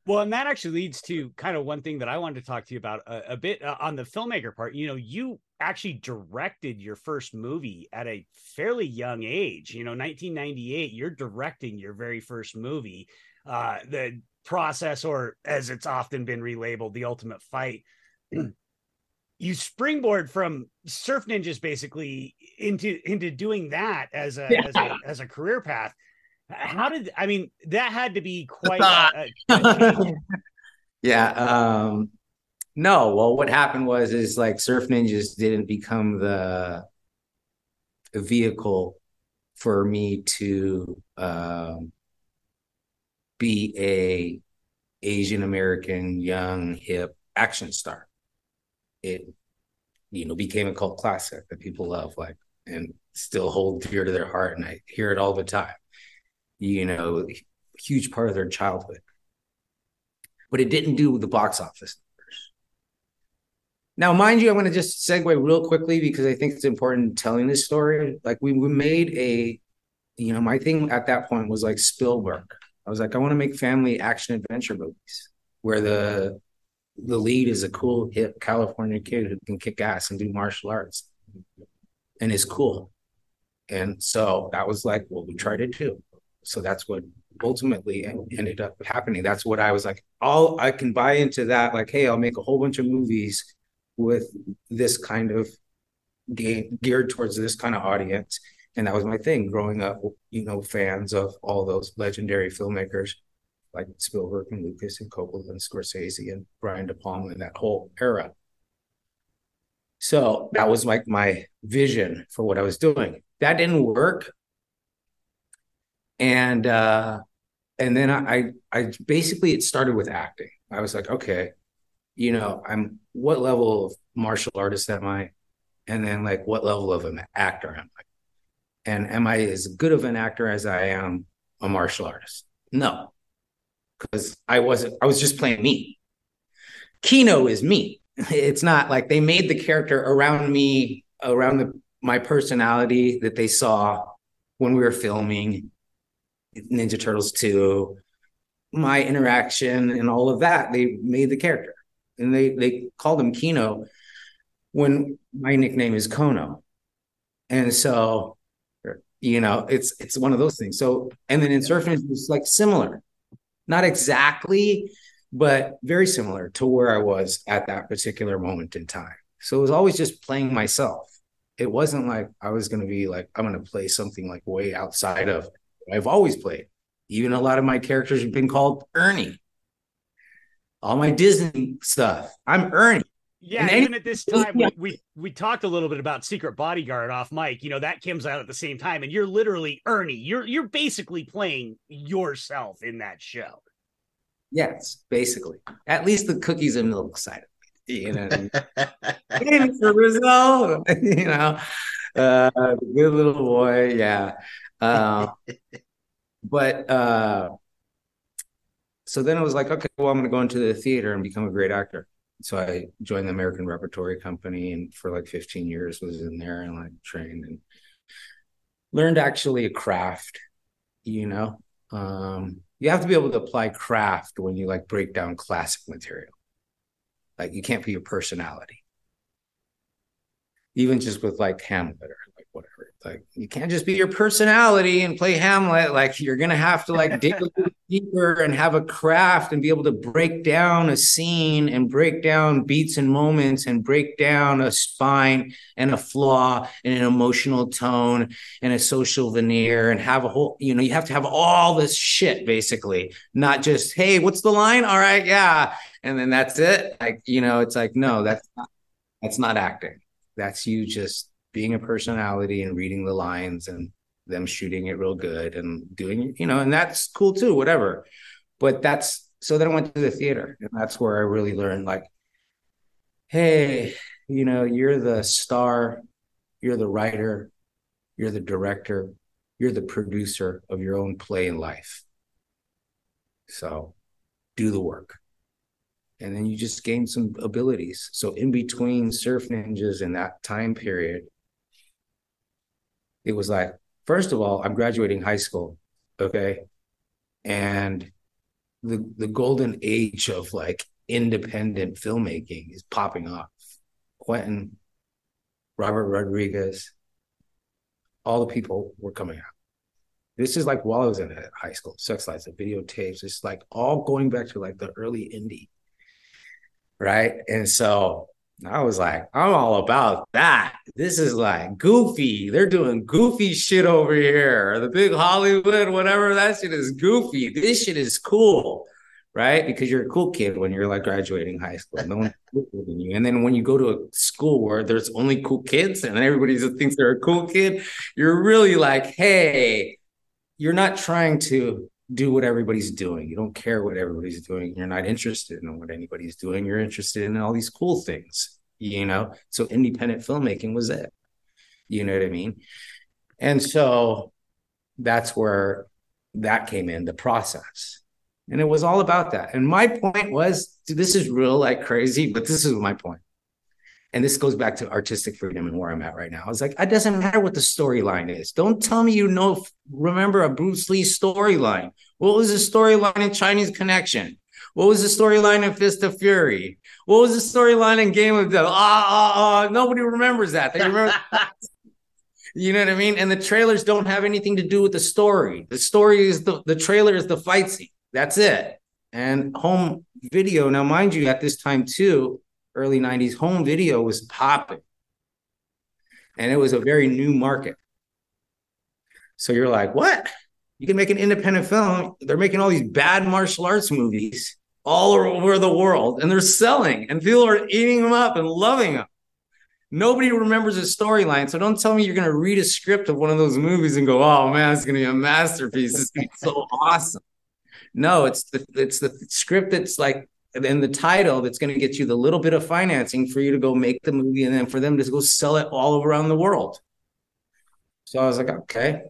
Well, and that actually leads to kind of one thing that I wanted to talk to you about a, a bit uh, on the filmmaker part. You know, you actually directed your first movie at a fairly young age. You know, 1998, you're directing your very first movie. Uh, the process, or as it's often been relabeled, the ultimate fight. you springboard from surf ninjas basically into into doing that as a, yeah. as a as a career path how did I mean that had to be quite a, a yeah um no well what happened was is like surf ninjas didn't become the vehicle for me to um be a asian american young hip action star. It you know became a cult classic that people love like and still hold dear to their heart and i hear it all the time you know, huge part of their childhood. But it didn't do the box office numbers. Now, mind you, I'm going to just segue real quickly because I think it's important telling this story. Like we, we made a, you know, my thing at that point was like Spielberg. I was like, I want to make family action adventure movies where the the lead is a cool hip California kid who can kick ass and do martial arts and is cool. And so that was like what we tried to do so that's what ultimately ended up happening. That's what I was like, all I can buy into that. Like, hey, I'll make a whole bunch of movies with this kind of game geared towards this kind of audience. And that was my thing growing up, you know, fans of all those legendary filmmakers like Spielberg and Lucas and Coppola and Scorsese and Brian De Palma and that whole era. So that was like my vision for what I was doing. That didn't work and uh and then I I basically it started with acting. I was like, okay, you know, I'm what level of martial artist am I? And then like what level of an actor am I? And am I as good of an actor as I am a martial artist? No. Because I wasn't, I was just playing me. Keno is me. It's not like they made the character around me, around the my personality that they saw when we were filming Ninja Turtles 2, my interaction and all of that, they made the character. And they they called him Keno when my nickname is Kono. And so, you know, it's it's one of those things. So, and then in surfing, it's like similar, not exactly, but very similar to where I was at that particular moment in time. So it was always just playing myself. It wasn't like I was going to be like, I'm going to play something like way outside of I've always played. Even a lot of my characters have been called Ernie. All my Disney stuff, I'm Ernie. Yeah, And even any- at this time, we, we we talked a little bit about Secret Bodyguard off mic. You know that comes out at the same time, and you're literally Ernie. You're you're basically playing yourself in that show. Yes, basically. At least the cookies and milk side of it. You know, hey, Mr. Rizzo, you know, uh, good little boy. Yeah. Uh, but uh, so then it was like, okay, well, I'm going to go into the theater and become a great actor. So I joined the American Repertory Company and for like 15 years was in there and like trained and learned actually a craft, you know. Um, you have to be able to apply craft when you like break down classic material. Like you can't be your personality. Even just with like Hamlet or like you can't just be your personality and play Hamlet. Like you're gonna have to like dig a little deeper and have a craft and be able to break down a scene and break down beats and moments and break down a spine and a flaw and an emotional tone and a social veneer and have a whole, you know, you have to have all this shit basically, not just, hey, what's the line? All right, yeah. And then that's it. Like, you know, it's like, no, that's not, that's not acting. That's you just being a personality and reading the lines and them shooting it real good and doing, you know, and that's cool too, whatever. But that's so then I went to the theater and that's where I really learned like, hey, you know, you're the star, you're the writer, you're the director, you're the producer of your own play in life. So do the work. And then you just gain some abilities. So in between surf ninjas in that time period, it was like, first of all, I'm graduating high school. Okay. And the the golden age of like independent filmmaking is popping off. Quentin, Robert Rodriguez, all the people were coming out. This is like while I was in high school, sex, lies, the videotapes. It's like all going back to like the early indie, right? And so I was like, I'm all about that. This is like goofy. They're doing goofy shit over here. The big Hollywood, whatever, that shit is goofy. This shit is cool, right? Because you're a cool kid when you're like graduating high school. No one's cooler than you. And then when you go to a school where there's only cool kids and everybody just thinks they're a cool kid, you're really like, hey, you're not trying to do what everybody's doing. You don't care what everybody's doing. You're not interested in what anybody's doing. You're interested in all these cool things, you know? So independent filmmaking was it. You know what I mean? And so that's where that came in, the process. And it was all about that. And my point was this is real like crazy, but this is my point. And this goes back to artistic freedom and where I'm at right now. I was like, it doesn't matter what the storyline is. Don't tell me you know, remember a Bruce Lee storyline. What was the storyline in Chinese Connection? What was the storyline in Fist of Fury? What was the storyline in Game of Death? Ah, ah, ah, nobody remembers that. They remember, you know what I mean? And the trailers don't have anything to do with the story. The story is the, the trailer is the fight scene. That's it. And home video, now, mind you, at this time too, early 90s, home video was popping. And it was a very new market. So you're like, what? You can make an independent film. They're making all these bad martial arts movies all over the world, and they're selling, and people are eating them up and loving them. Nobody remembers a storyline. So don't tell me you're going to read a script of one of those movies and go, oh man, it's going to be a masterpiece. It's going to be so awesome. No, it's the it's the script that's like and the title that's going to get you the little bit of financing for you to go make the movie and then for them to go sell it all around the world. So I was like, okay,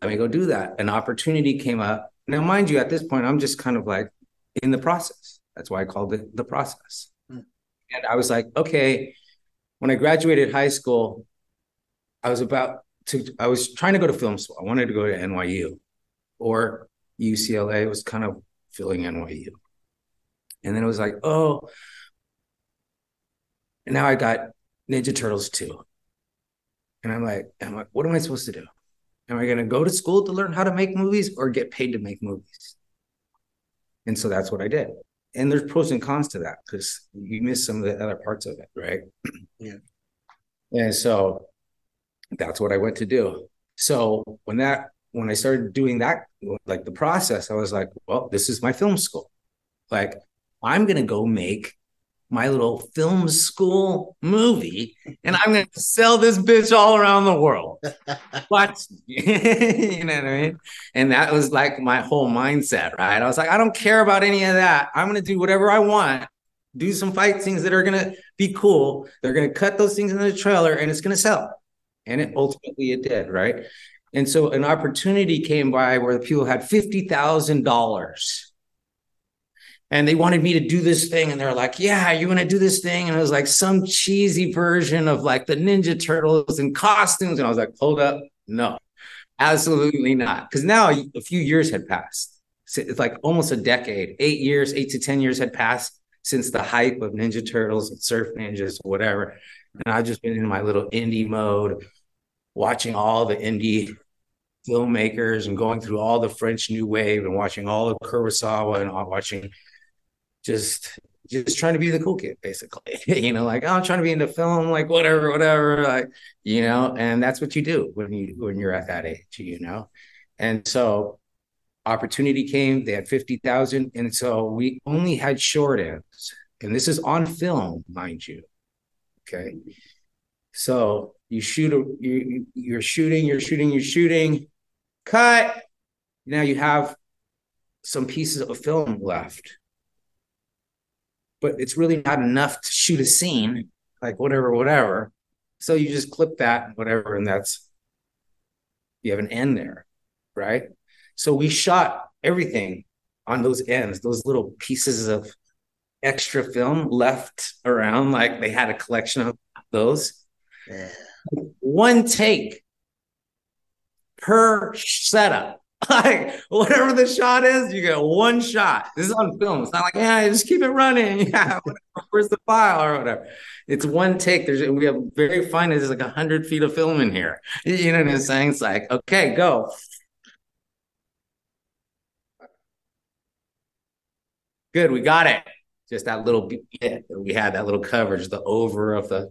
let me go do that. An opportunity came up. Now, mind you, at this point, I'm just kind of like in the process. That's why I called it the process. Mm. And I was like, okay, when I graduated high school, I was about to, I was trying to go to film school. I wanted to go to NYU or UCLA. It was kind of filling NYU. And then it was like, oh, and now I got Ninja Turtles 2. And I'm like, I'm like, what am I supposed to do? Am I going to go to school to learn how to make movies or get paid to make movies? And so that's what I did. And there's pros and cons to that because you miss some of the other parts of it, right? Yeah. And so that's what I went to do. So when that when I started doing that, like the process, I was like, well, this is my film school. Like, I'm gonna go make my little film school movie and I'm going to sell this bitch all around the world. what? you know what I mean? And that was like my whole mindset, right? I was like, I don't care about any of that. I'm going to do whatever I want, do some fight scenes that are going to be cool. They're going to cut those things in the trailer and it's going to sell. And it ultimately it did, right? And so an opportunity came by where the people had $50,000 and they wanted me to do this thing and they're like yeah you want to do this thing? And it was like some cheesy version of like the ninja turtles and costumes and i was like hold up no absolutely not. Because now a few years had passed. It's like almost a decade. Eight years eight to ten years had passed since the hype of ninja turtles and surf ninjas whatever. And i've just been in my little indie mode watching all the indie filmmakers and going through all the French New Wave and watching all of Kurosawa and uh, watching just just trying to be the cool kid, basically. you know, like oh, I'm trying to be into film, like whatever, whatever, like you know, and that's what you do when you when you're at that age, you know. And so opportunity came, they had 50,000 and so we only had short ends. And this is on film, mind you. Okay. So you shoot a you you're shooting, you're shooting, you're shooting. Cut. Now you have some pieces of film left but it's really not enough to shoot a scene, like whatever, whatever. So you just clip that, whatever, and that's you have an end there, right? So we shot everything on those ends, those little pieces of extra film left around, like they had a collection of those. Yeah. One take per setup like whatever the shot is, you get one shot. This is on film. It's not like, yeah, just keep it running. Yeah, where's the file or whatever. It's one take. There's we have very fine. There's like a hundred feet of film in here. You know what I'm saying? It's like, okay, go. Good, we got it. Just that little bit we had that little coverage, the over of the.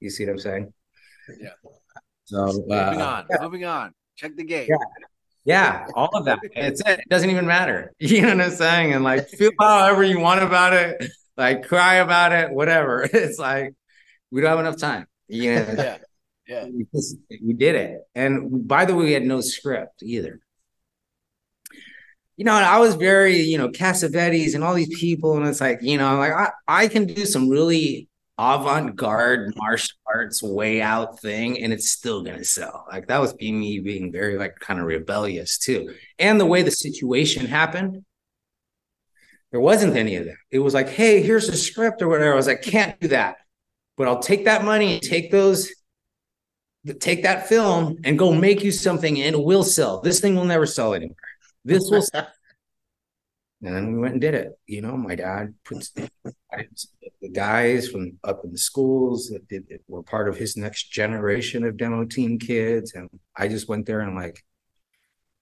You see what I'm saying? Yeah. So uh, moving on. Yeah. Moving on. Check the gate. Yeah. Yeah, all of that. It's it. it. doesn't even matter. You know what I'm saying? And like feel however you want about it, like cry about it, whatever. It's like we don't have enough time. You know? yeah. Yeah. We, just, we did it. And by the way, we had no script either. You know, I was very, you know, Cassavetes and all these people, and it's like, you know, like I, I can do some really avant-garde martial arts way out thing and it's still gonna sell. Like that was me being very like kind of rebellious too. And the way the situation happened there wasn't any of that. It was like hey here's a script or whatever. I was like can't do that. But i'll take that money and take those take that film and go make you something and it will sell. This thing will never sell anywhere this will sell and then we went and did it. You know, my dad puts the guys from up in the schools that did were part of his next generation of demo team kids, and I just went there and like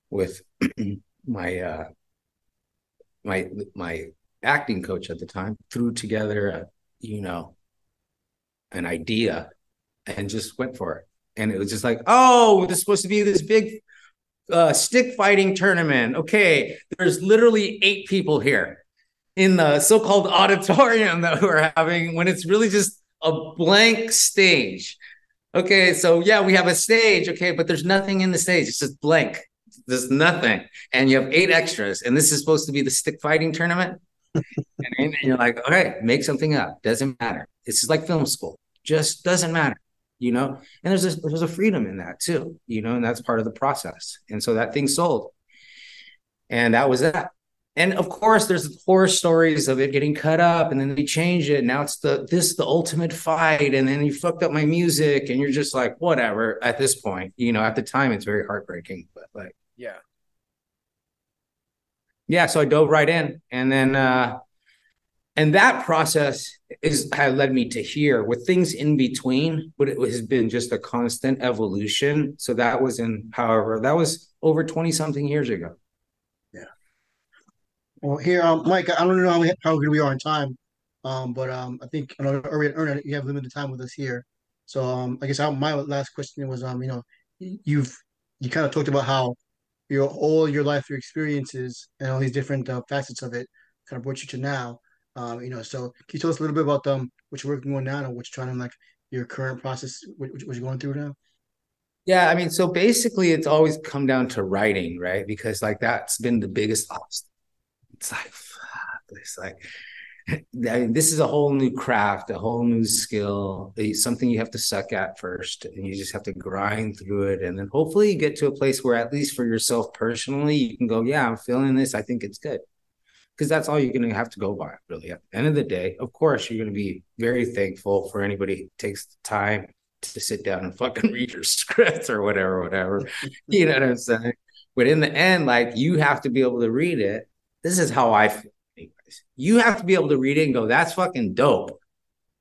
with my uh my my acting coach at the time threw together a you know an idea and just went for it and it was just like oh this is supposed to be this big uh, stick fighting tournament. Okay, there's literally eight people here in the so-called auditorium that we're having when it's really just a blank stage. Okay, so yeah, we have a stage. Okay, but there's nothing in the stage. It's just blank. There's nothing, and you have eight extras, and this is supposed to be the stick fighting tournament. and you're like, all right, make something up. Doesn't matter. This is like film school. Just doesn't matter you know? And there's a there's a freedom in that too you know and that's part of the process. And so that thing sold. And that was that. And of course there's horror stories of it getting cut up and then they change it. Now it's the this the ultimate fight and then you fucked up my music and you're just like whatever at this point you know at the time it's very heartbreaking but like yeah. Yeah so i dove right in and then uh and that process is had led me to here with things in between but it has been just a constant evolution. So that was in however that was over 20 something years ago. Yeah. Well here um mike i don't know how, good we are on time um but um i think you know you have limited time with us here. So um i guess my last question was um you know you've you kind of talked about how your all your life, your experiences, and all these different uh, facets of it kind of brought you to now. Um, you know, so can you tell us a little bit about um what you're working on now and what you're trying to like your current process, what, what you're going through now? Yeah, I mean, so basically, it's always come down to writing, right? Because like that's been the biggest obstacle. It's like, fuck, it's like I mean, this is a whole new craft, a whole new skill, it's something you have to suck at first, and you just have to grind through it, and then hopefully you get to a place where, at least for yourself personally, you can go, "Yeah, I'm feeling this. I think it's good," because that's all you're going to have to go by, really. At the end of the day, of course, you're going to be very thankful for anybody who takes the time to sit down and fucking read your script or whatever, whatever. you know what I'm saying? But in the end, like you have to be able to read it. This is how I feel anyways. you have to be able to read it and go, that's fucking dope.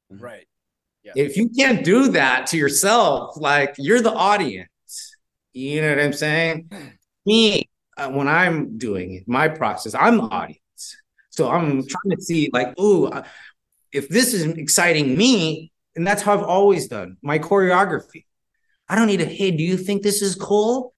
Right. Yeah. If you can't do that to yourself, like you're the audience. You know what I'm saying? Me, uh, when I'm doing it, my process, I'm the audience. So I'm trying to see, like, ooh, uh, if this is exciting me, and that's how I've always done my choreography. I don't need to, hey, do you think this is cool?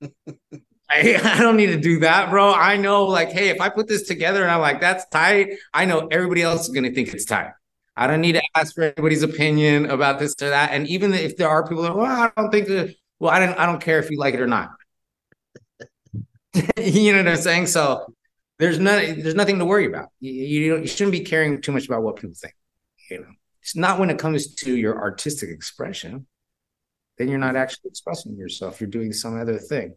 I, I don't need to do that, bro. I know, like, hey, if I put this together and I'm like, that's tight, I know everybody else is going to think it's tight. I don't need to ask for anybody's opinion about this or that. And even if there are people that, well, I don't think that, well, I don't, I don't care if you like it or not. you know what I'm saying? So there's none, there's nothing to worry about. You, you, you shouldn't be caring too much about what people think. You know, it's not when it comes to your artistic expression. Then you're not actually expressing yourself. You're doing some other thing.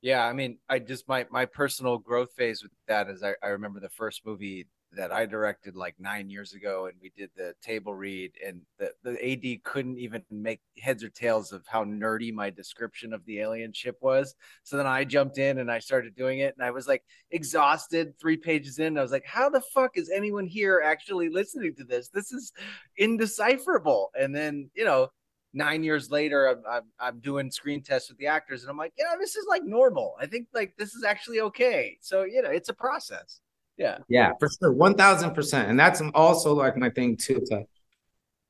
Yeah, I mean, I just my my personal growth phase with that is I, I remember the first movie that I directed like nine years ago, and we did the table read, and the the AD couldn't even make heads or tails of how nerdy my description of the alien ship was. So then I jumped in and I started doing it, and I was like exhausted. Three pages in, I was like, "How the fuck is anyone here actually listening to this? This is indecipherable." And then you know nine years later, I'm, I'm, I'm doing screen tests with the actors, and I'm like, you know, this is like normal. I think like this is actually okay. So you know, it's a process. Yeah. Yeah, for sure, one thousand percent, and that's also like my thing too. It's like,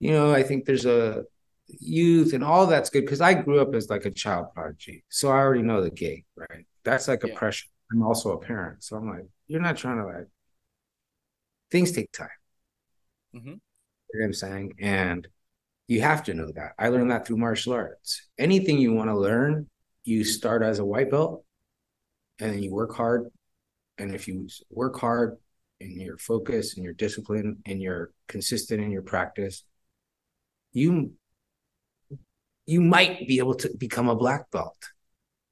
you know, I think there's a youth and all that's good because I grew up as like a child prodigy, so I already know the gate, right? That's like a yeah. pressure. I'm also a parent, so I'm like, you're not trying to like. Things take time. Mm-hmm. You know what I'm saying? And you have to know that. I learned that through martial arts. Anything you want to learn, you start as a white belt and then you work hard. And if you work hard and you're focused and you're disciplined and you're consistent in your practice, you you might be able to become a black belt.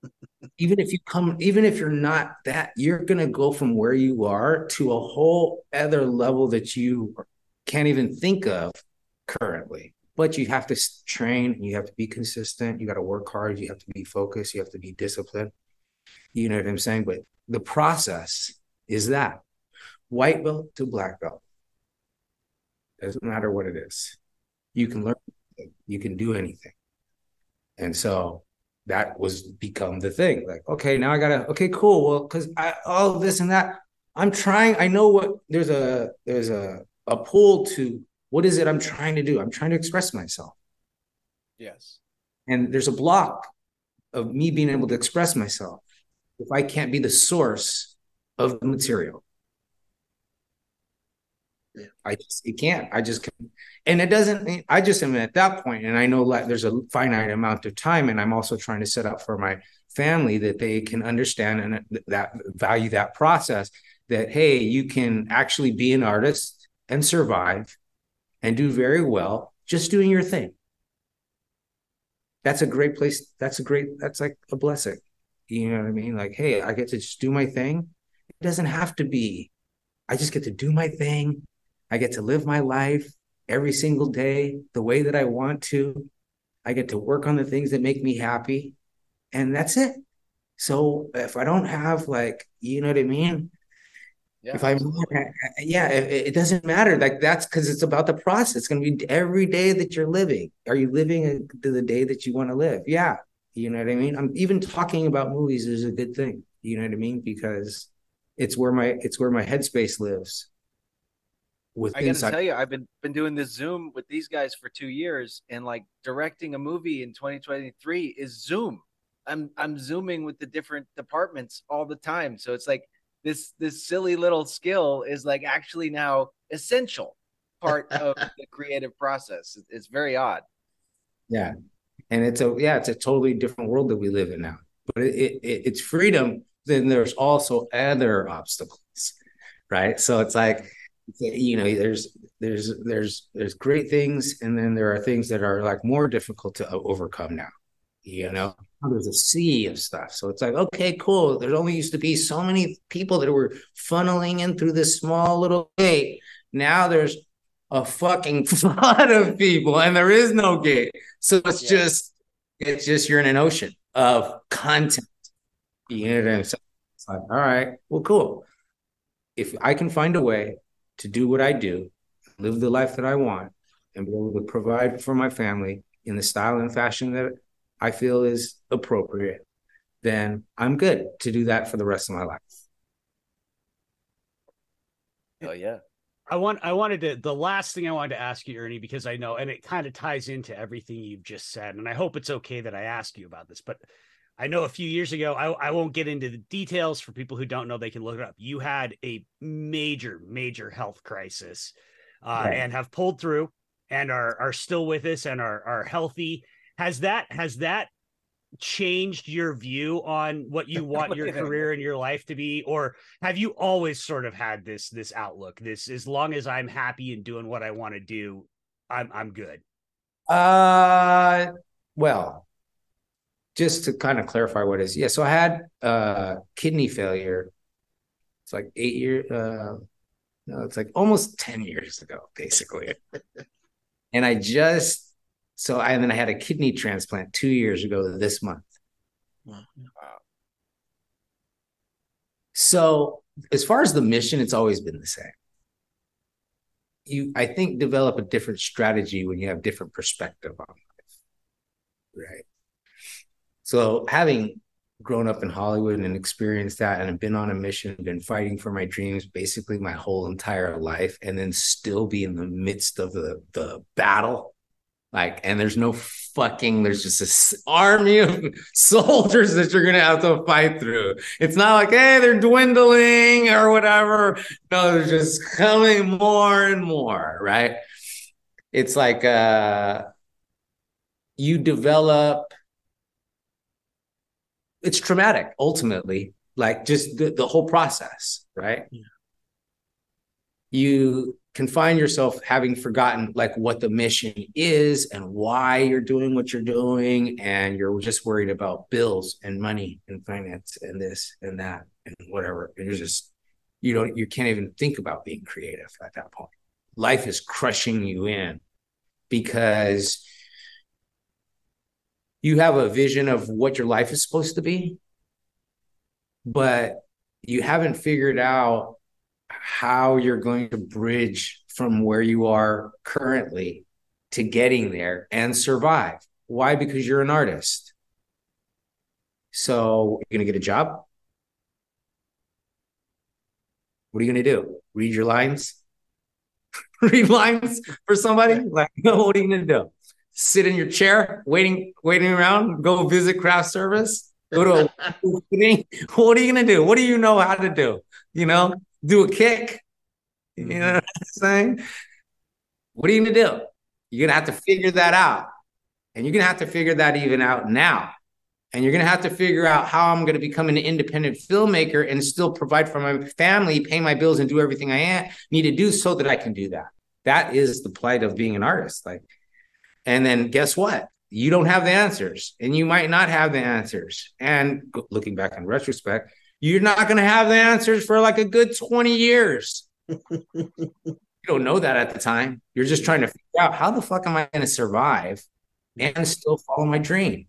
even if you come, even if you're not that, you're gonna go from where you are to a whole other level that you can't even think of currently but you have to train you have to be consistent you got to work hard you have to be focused you have to be disciplined you know what i'm saying? But the process is that. White belt to black belt. Doesn't matter what it is. You can learn you can do anything. And so that was become the thing. Like okay now i gotta okay cool. Well because i all this and that. I'm trying i know what there's a there's a a pull to what is it I'm trying to do? I'm trying to express myself. Yes. And there's a block of me being able to express myself if I can't be the source of the material. I just it can't. I just can't, and it doesn't I just am at that point and I know like there's a finite amount of time and I'm also trying to set up for my family that they can understand and that value that process that hey, you can actually be an artist and survive and do very well just doing your thing. That's a great place. That's a great, that's like a blessing. You know what I mean? Like, hey, I get to just do my thing. It doesn't have to be, I just get to do my thing. I get to live my life every single day the way that I want to. I get to work on the things that make me happy. And that's it. So if I don't have like, you know what I mean? Yeah, if I'm, yeah, it, it, doesn't matter. Like that's because it's about the process. It's going to be every day that you're living. Are you living the day that you want to live? Yeah, you know what I mean. I'm even talking about movies is a good thing. You know what I mean because it's where my it's where my headspace lives. with I got to inside. tell you, I've been been doing this Zoom with these guys for two years, and like directing a movie in 2023 is Zoom. I'm I'm zooming with the different departments all the time, so it's like this this silly little skill is like actually now essential part of the creative process. It's very odd. Yeah, and it's a yeah, it's a totally different world that we live in now. But it, it it's freedom. Then there's also other obstacles, right? So it's like you know, there's there's there's there's great things, and then there are things that are like more difficult to overcome now. You know, oh, there's a sea of stuff. So it's like, okay, cool. There only used to be so many people that were funneling in through this small little gate. Now there's a fucking flood of people and there is no gate. So it's yeah. just it's just you're in an ocean of content. You know what I'm saying? It's like, all right, well, cool. If I can find a way to do what I do, live the life that I want, and be able to provide for my family in the style and fashion that I feel is appropriate, then I'm good to do that for the rest of my life. Oh yeah. I want I wanted to the last thing I wanted to ask you, Ernie, because I know and it kind of ties into everything you've just said. And I hope it's okay that I ask you about this, but I know a few years ago, I, I won't get into the details for people who don't know, they can look it up. You had a major, major health crisis uh, right. and have pulled through and are are still with us and are are healthy. Has that has that changed your view on what you want your career and your life to be? Or have you always sort of had this this outlook this as long as i'm happy and doing what i want to do i'm i'm good uh well just to kind of clarify what is yeah so i had uh kidney failure. It's like eight years uh no it's like almost 10 years ago basically. And i just so I, and then I had a kidney transplant two years ago this month. Wow. So as far as the mission, it's always been the same. You, I think, develop a different strategy when you have different perspective on life, right? So having grown up in Hollywood and experienced that and been on a mission, been fighting for my dreams basically my whole entire life, and then still be in the midst of the the battle like, and there's no fucking, there's just this army of soldiers that you're going to have to fight through. It's not like, hey, they're dwindling or whatever. No, they're just coming more and more, right? It's like, uh, you develop, it's traumatic ultimately, like just the, the whole process, right? Yeah. You can find yourself having forgotten like what the mission is and why you're doing what you're doing and you're just worried about bills and money and finance and this and that and whatever. And you're just you don't you can't even think about being creative at that point. Life is crushing you in because you have a vision of what your life is supposed to be but you haven't figured out how you're going to bridge from where you are currently to getting there and survive. Why? Because you're an artist. So you're going to get a job. What are you going to do? Read your lines? Read lines for somebody? Like, no, what are you going to do? Sit in your chair, waiting, waiting around, go visit craft service, go to a. What are you going to do? What do you know how to do? You know, do a kick. You know mm-hmm. what I'm saying? What are you gonna do? You're gonna have to figure that out. And you're gonna have to figure that even out now. And you're gonna have to figure out how I'm gonna become an independent filmmaker and still provide for my family, pay my bills, and do everything I need to do so that I can do that. That is the plight of being an artist. Like, and then guess what? You don't have the answers, and you might not have the answers. And looking back in retrospect, you're not going to have the answers for like a good 20 years. you don't know that at the time. You're just trying to figure out how the fuck am I going to survive and still follow my dream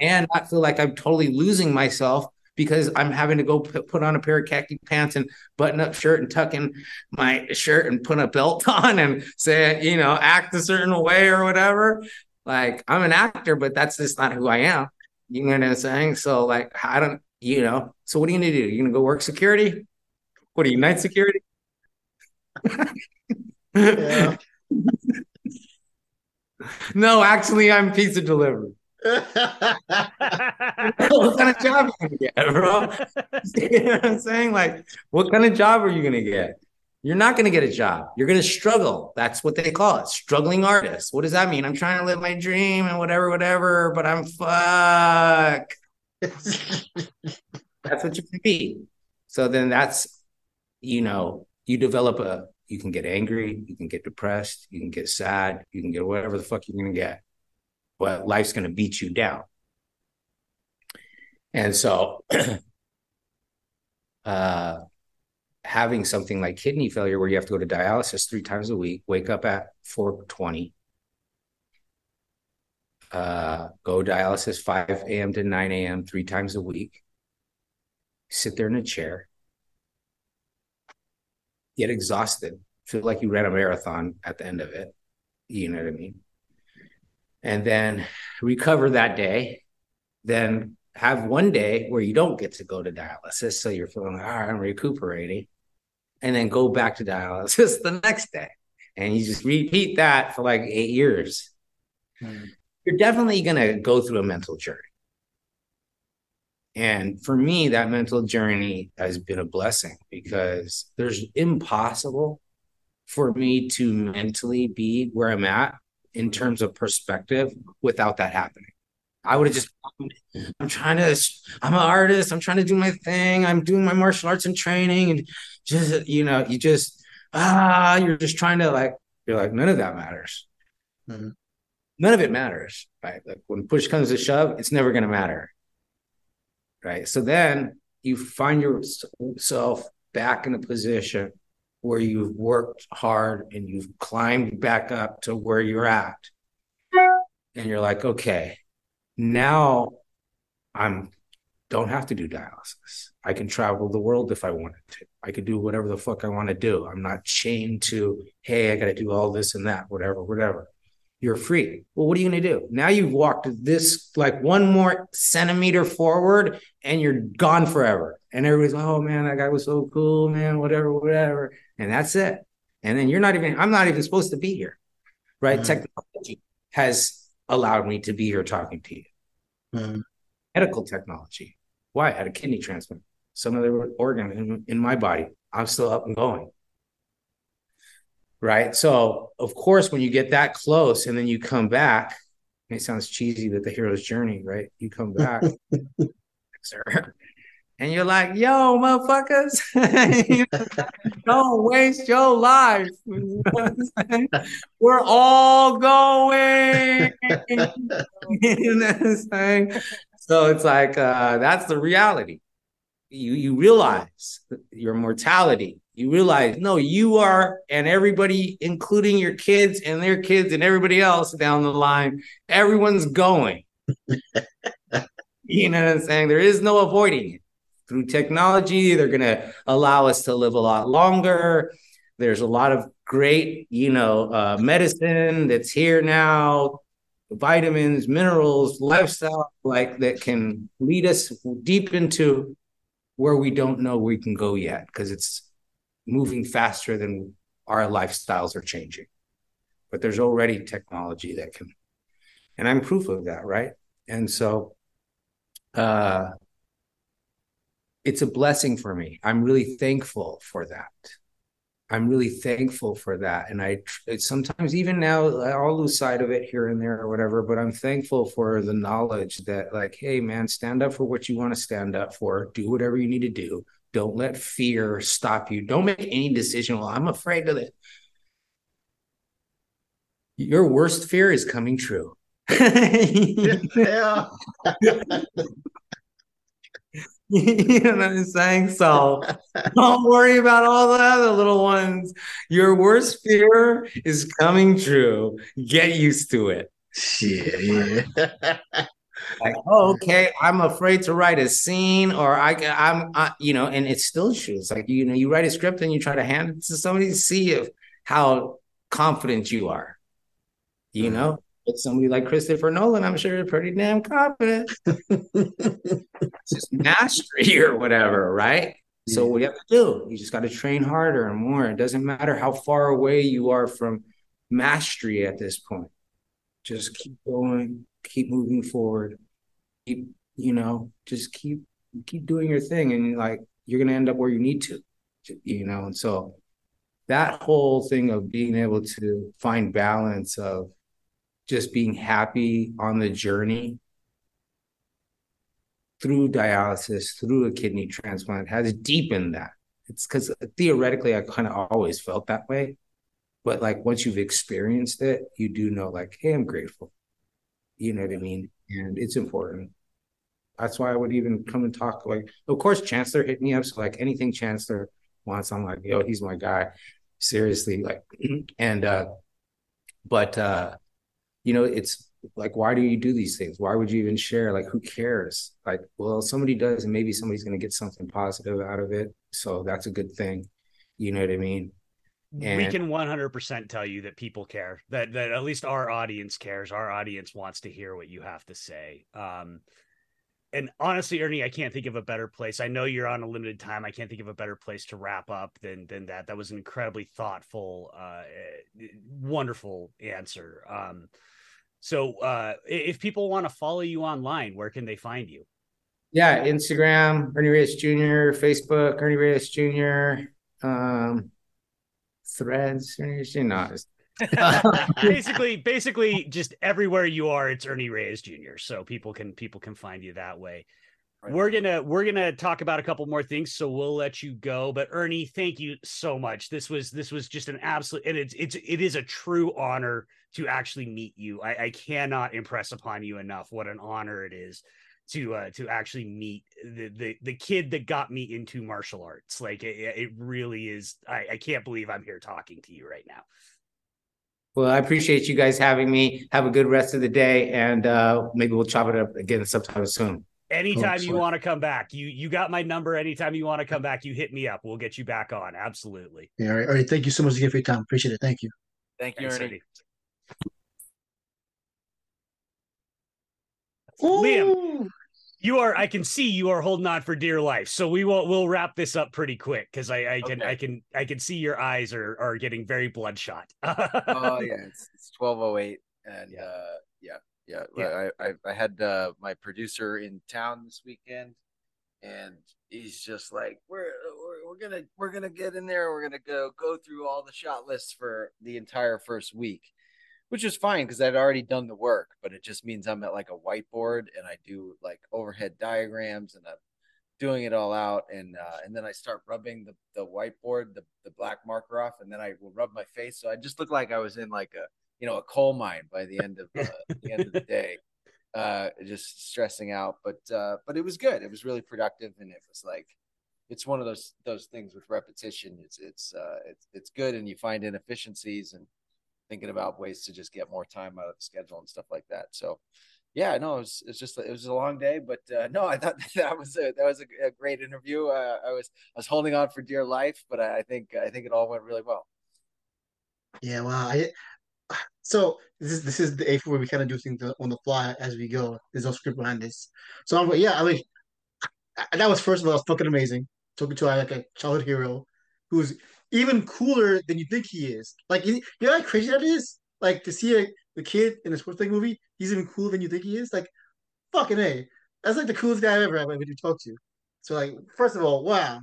and not feel like I'm totally losing myself because I'm having to go put on a pair of khaki pants and button up shirt and tuck in my shirt and put a belt on and say, you know, act a certain way or whatever. Like I'm an actor, but that's just not who I am. You know what I'm saying? So like I don't you know, so what are you gonna do? You're gonna go work security? What are you, night security? Yeah. no, actually, I'm pizza delivery. what kind of job are you gonna get, bro? you know what I'm saying? Like, what kind of job are you gonna get? You're not gonna get a job. You're gonna struggle. That's what they call it, struggling artist. What does that mean? I'm trying to live my dream and whatever, whatever, but I'm fuck. That's what you can be. So then that's, you know, you develop a. You can get angry. You can get depressed. You can get sad. You can get whatever the fuck you're gonna get but life's going to beat you down. And so, uh, having something like kidney failure where you have to go to dialysis three times a week, wake up at 420, uh, go dialysis 5 a.m. to 9 a.m. three times a week, sit there in a chair, get exhausted, feel like you ran a marathon at the end of it. You know what I mean? and then recover that day, then have one day where you don't get to go to dialysis. So you're feeling like, all right, I'm recuperating. And then go back to dialysis the next day. And you just repeat that for like eight years. Mm. You're definitely going to go through a mental journey. And for me, that mental journey has been a blessing because there's impossible for me to mentally be where I'm at in terms of perspective without that happening. I would have just, I'm trying to, I'm an artist. I'm trying to do my thing. I'm doing my martial arts and training. And just, you know, you just, ah, you're just trying to like, you're like, none of that matters. Mm-hmm. None of it matters, right? Like when push comes to shove, it's never going to matter. Right. So then you find yourself back in a position where you've worked hard and you've climbed back up to where you're at. And you're like, okay, now I'm don't have to do dialysis. I can travel the world if I wanted to. I could do whatever the fuck I want to do. I'm not chained to, hey, I got to do all this and that, whatever, whatever. You're free. Well, what are you going to do? Now you've walked this like one more centimeter forward and you're gone forever. And everybody's, like, oh man, that guy was so cool, man, whatever, whatever and that's it. And then you're not even, I'm not even supposed to be here, right? Mm-hmm. Technology has allowed me to be here talking to you. Mm-hmm. Medical technology. Why? I had a kidney transplant, some other organ in, in my body. I'm still up and going. Right. So, of course, when you get that close and then you come back, it sounds cheesy that the hero's journey, right? You come back, sir and you're like, yo, motherfuckers, don't waste your life. We're all going. you know what I'm saying? So it's like uh, that's the reality. You you realize your mortality. You realize, no, you are, and everybody, including your kids and their kids and everybody else down the line, everyone's going. you know what I'm saying? There is no avoiding it through technology. They're going to allow us to live a lot longer. There's a lot of great, you know, uh, medicine that's here now, vitamins, minerals, lifestyle, like that can lead us deep into where we don't know we can go yet because it's moving faster than our lifestyles are changing. But there's already technology that can, and I'm proof of that, right? And so, uh, it's a blessing for me. I'm really thankful for that. I'm really thankful for that. And I sometimes even now I'll lose sight of it here and there or whatever, but I'm thankful for the knowledge that like, hey man, stand up for what you want to stand up for. Do whatever you need to do. Don't let fear stop you. Don't make any decision. Well, I'm afraid of it. Your worst fear is coming true. yeah. you know what I'm saying? So don't worry about all the other little ones. Your worst fear is coming true. Get used to it. Yeah. Like, oh, okay, I'm afraid to write a scene, or I, I'm, I, you know, and it's still true. It's like you know, you write a script and you try to hand it to somebody to see if how confident you are. You mm-hmm. know, but somebody like Christopher Nolan, I'm sure, you're pretty damn confident. it's just mastery or whatever, right? So what you have to do, you just got to train harder and more. It doesn't matter how far away you are from mastery at this point. Just keep going, keep moving forward. Keep, you know, just keep keep doing your thing and like you're gonna end up where you need to. You know, and so that whole thing of being able to find balance of just being happy on the journey through dialysis, through a kidney transplant has deepened that. It's because theoretically, I kind of always felt that way. But like once you've experienced it, you do know, like, hey, I'm grateful. You know what I mean? And it's important. That's why I would even come and talk. Like, of course, Chancellor hit me up. So, like, anything Chancellor wants, I'm like, yo, he's my guy. Seriously. Like, and, uh, but, uh, you know, it's like, why do you do these things? Why would you even share? Like, who cares? Like, well, somebody does, and maybe somebody's going to get something positive out of it. So that's a good thing. You know what I mean? We can 100% tell you that people care that that at least our audience cares. Our audience wants to hear what you have to say. Um and honestly ernie i can't think of a better place. I know you're on a limited time. I can't think of a better place to wrap up than than that. That was an incredibly thoughtful uh wonderful answer. Um so uh if people want to follow you online where can they find you? Yeah, Instagram, Ernie Reyes Jr., Facebook, Ernie Reyes Jr., um, Threads, Ernie Reyes Jr. No, it's- basically basically just everywhere you are it's ernie reyes jr so people can people can find you that way. Right. we're gonna we're gonna talk about a couple more things so we'll let you go. But ernie thank you so much. This was this was just an absolute and it's it's it is a true honor to actually meet you. I, I cannot impress upon you enough what an honor it is to uh to actually meet the the, the kid that got me into martial arts like it, it really is I, I can't believe i'm here talking to you right now well, I appreciate you guys having me. Have a good rest of the day, and uh, maybe we'll chop it up again sometime soon. Anytime you want to come back, you you got my number. Anytime you want to come back, you hit me up. We'll get you back on. Absolutely. Yeah, all right, all right. Thank you so much again for your time. Appreciate it. Thank you. Thank you, Thanks, Ernie. Ernie. Liam. You are. I can see you are holding on for dear life. So we will. We'll wrap this up pretty quick because I, I can. Okay. I can. I can see your eyes are are getting very bloodshot. Oh yeah, it's it's twelve oh eight, and Yeah. uh, yeah, yeah. Yeah. I, I I had uh, my producer in town this weekend, and he's just like, we're we're, we're gonna we're gonna get in there. We're gonna go go through all the shot lists for the entire first week, which is fine because I'd already done the work. But it just means I'm at like a whiteboard and I do like overhead diagrams and I'm doing it all out and uh, and then I start rubbing the, the whiteboard the, the black marker off and then I will rub my face. So I just look like I was in like a you know a coal mine by the end of uh, the end of the day uh just stressing out. But uh but it was good. It was really productive and it was like it's one of those those things with repetition. It's it's uh it's it's good and you find inefficiencies and thinking about ways to just get more time out of the schedule and stuff like that so yeah, no, it was, just it was a long day, but uh, no, I thought that was a that was a, a great interview. Uh, I was I was holding on for dear life, but I, I think I think it all went really well. Yeah, wow. I, so this is this is the eighth where we kind of do things on the fly as we go. There's no script behind this. So I'm yeah, I mean, I- that was first of all, it's fucking amazing. Talking to like a childhood hero who's even cooler than you think he is. Like, you know how crazy that is? Like to see a, the kid in a sports thing movie, he's even cooler than you think he is. Like, fucking a, that's like the coolest guy I've ever had when you talk to. So like, first of all, wow.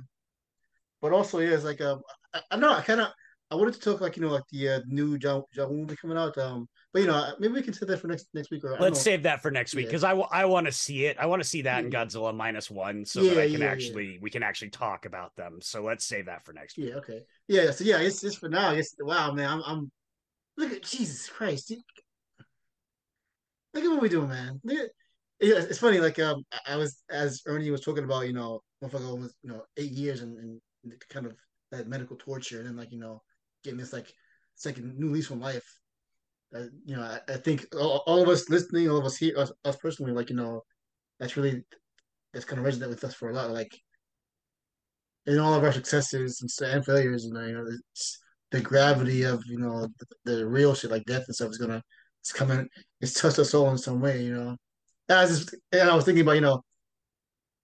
But also, yeah, it's like um, I, I know I kind of I wanted to talk like you know like the uh, new John John movie coming out. Um, but you know maybe we can set that for next next week or Let's save that for next week Yeah. because I, w- I want to see it. I want to see that in Godzilla minus one so Yeah, that I can yeah, yeah. actually we can actually talk about them. So let's save that for next week. Yeah, okay. Yeah, so yeah, it's just for now. It's wow, man. I'm I'm look at Jesus Christ. dude. Look at what we're doing, man. Look at, yeah, it's funny. Like um, I- I was as Ernie was talking about, you know, motherfucker almost you know eight years and, and kind of that medical torture, and then like you know getting this like second new lease on life. Uh, you know, I, I think all, all of us listening, all of us here, us, us personally, like you know, that's really that's kind of resonate with us for a lot. Like in all of our successes and, and failures, know, you know, it's the gravity of you know the, the real shit like death and stuff is gonna it's coming. It's touched us all in some way, you know. And I and I was thinking about you know,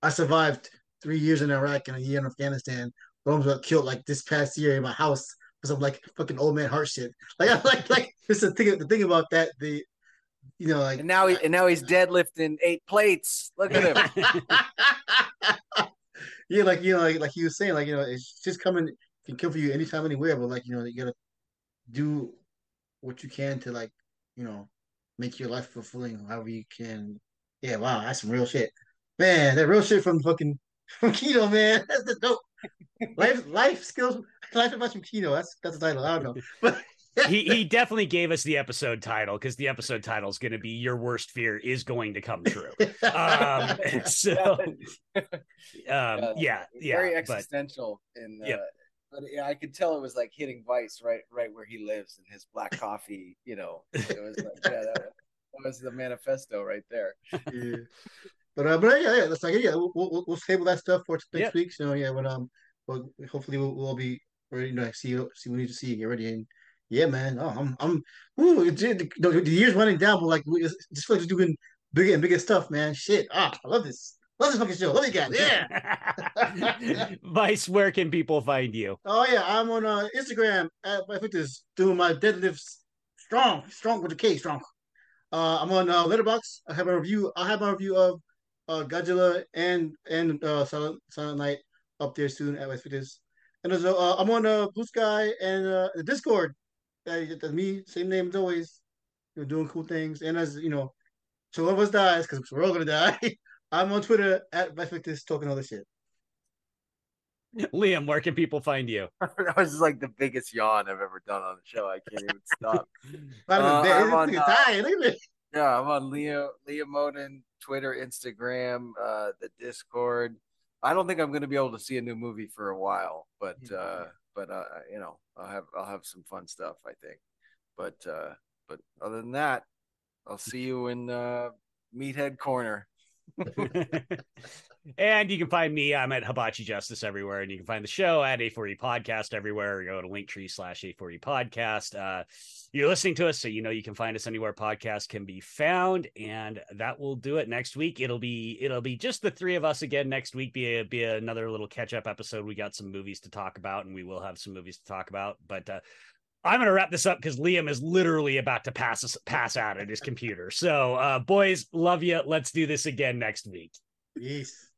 I survived three years in Iraq and a year in Afghanistan. Bombs got killed like this past year in my house because of like fucking old man heart shit. Like I like like this is the thing the thing about that the you know like And now he and now he's deadlifting eight plates. Look at him. yeah, like you know, like, like he was saying, like you know, it's just coming can come for you anytime, anywhere. But like you know, you gotta do what you can to like you know make your life fulfilling, however you can. Yeah, wow, that's some real shit, man. That real shit from fucking from Keno, man. That's the dope life life skills. Life advice from Keno. That's that's the title. I don't know, but he he definitely gave us the episode title because the episode title is going to be "Your worst fear is going to come true." Um, so, um, yeah, yeah, very but existential. And uh, Yep. but yeah, I could tell it was like hitting Vice right, right where he lives in his black coffee. You know, it was like yeah, that, that was the manifesto right there. yeah. But uh, but yeah, yeah, that's like yeah, we'll we'll, we'll table that stuff for next Yeah. week. So yeah, but um, well, hopefully we'll, we'll all be ready. You know, see you, see what we need to see, you get ready, and yeah, man. Oh, I'm I'm. Ooh, it, the, the, the year's running down, but like we just just feel like just doing bigger and bigger stuff, man. Shit, ah, I love this. Love this fucking show. Love you guys. Yeah. Vice, where can people find you? Oh yeah, I'm on uh, Instagram at my fitness doing my deadlifts strong, strong with a K, strong. Uh, I'm on uh, Letterboxd. I have a review. I have my review of uh, Godzilla and and uh, Silent Silent Night up there soon at my fitness. And there's a, uh, I'm on uh, Bluesky and uh, the Discord. Uh, that's me, same name as always. You know, doing cool things. And as you know, so one of us dies because we're all gonna die. I'm on Twitter at my fitness talking all this shit. Liam, where can people find you? that was just like the biggest yawn I've ever done on the show. I can't even stop. I'm, Uh, I'm on, uh, dying. Look at this. Yeah, I'm on Leo Leo Moden, Twitter, Instagram, uh, the Discord. I don't think I'm going to be able to see a new movie for a while, but uh, but uh, you know, I'll have I'll have some fun stuff. I think, but uh, but other than that, I'll see you in uh, Meathead Corner. and you can find me. I'm at Hibachi Justice everywhere, and you can find the show at A4E Podcast everywhere. Go to Linktree slash A4E Podcast. Uh, you're listening to us, so you know you can find us anywhere podcasts can be found, and that will do it. Next week, it'll be it'll be just the three of us again. Next week, be a, be another little catch up episode. We got some movies to talk about, and we will have some movies to talk about, but. uh I'm gonna wrap this up because Liam is literally about to pass us pass out at his computer. So, uh, boys, love you. Let's do this again next week. Peace.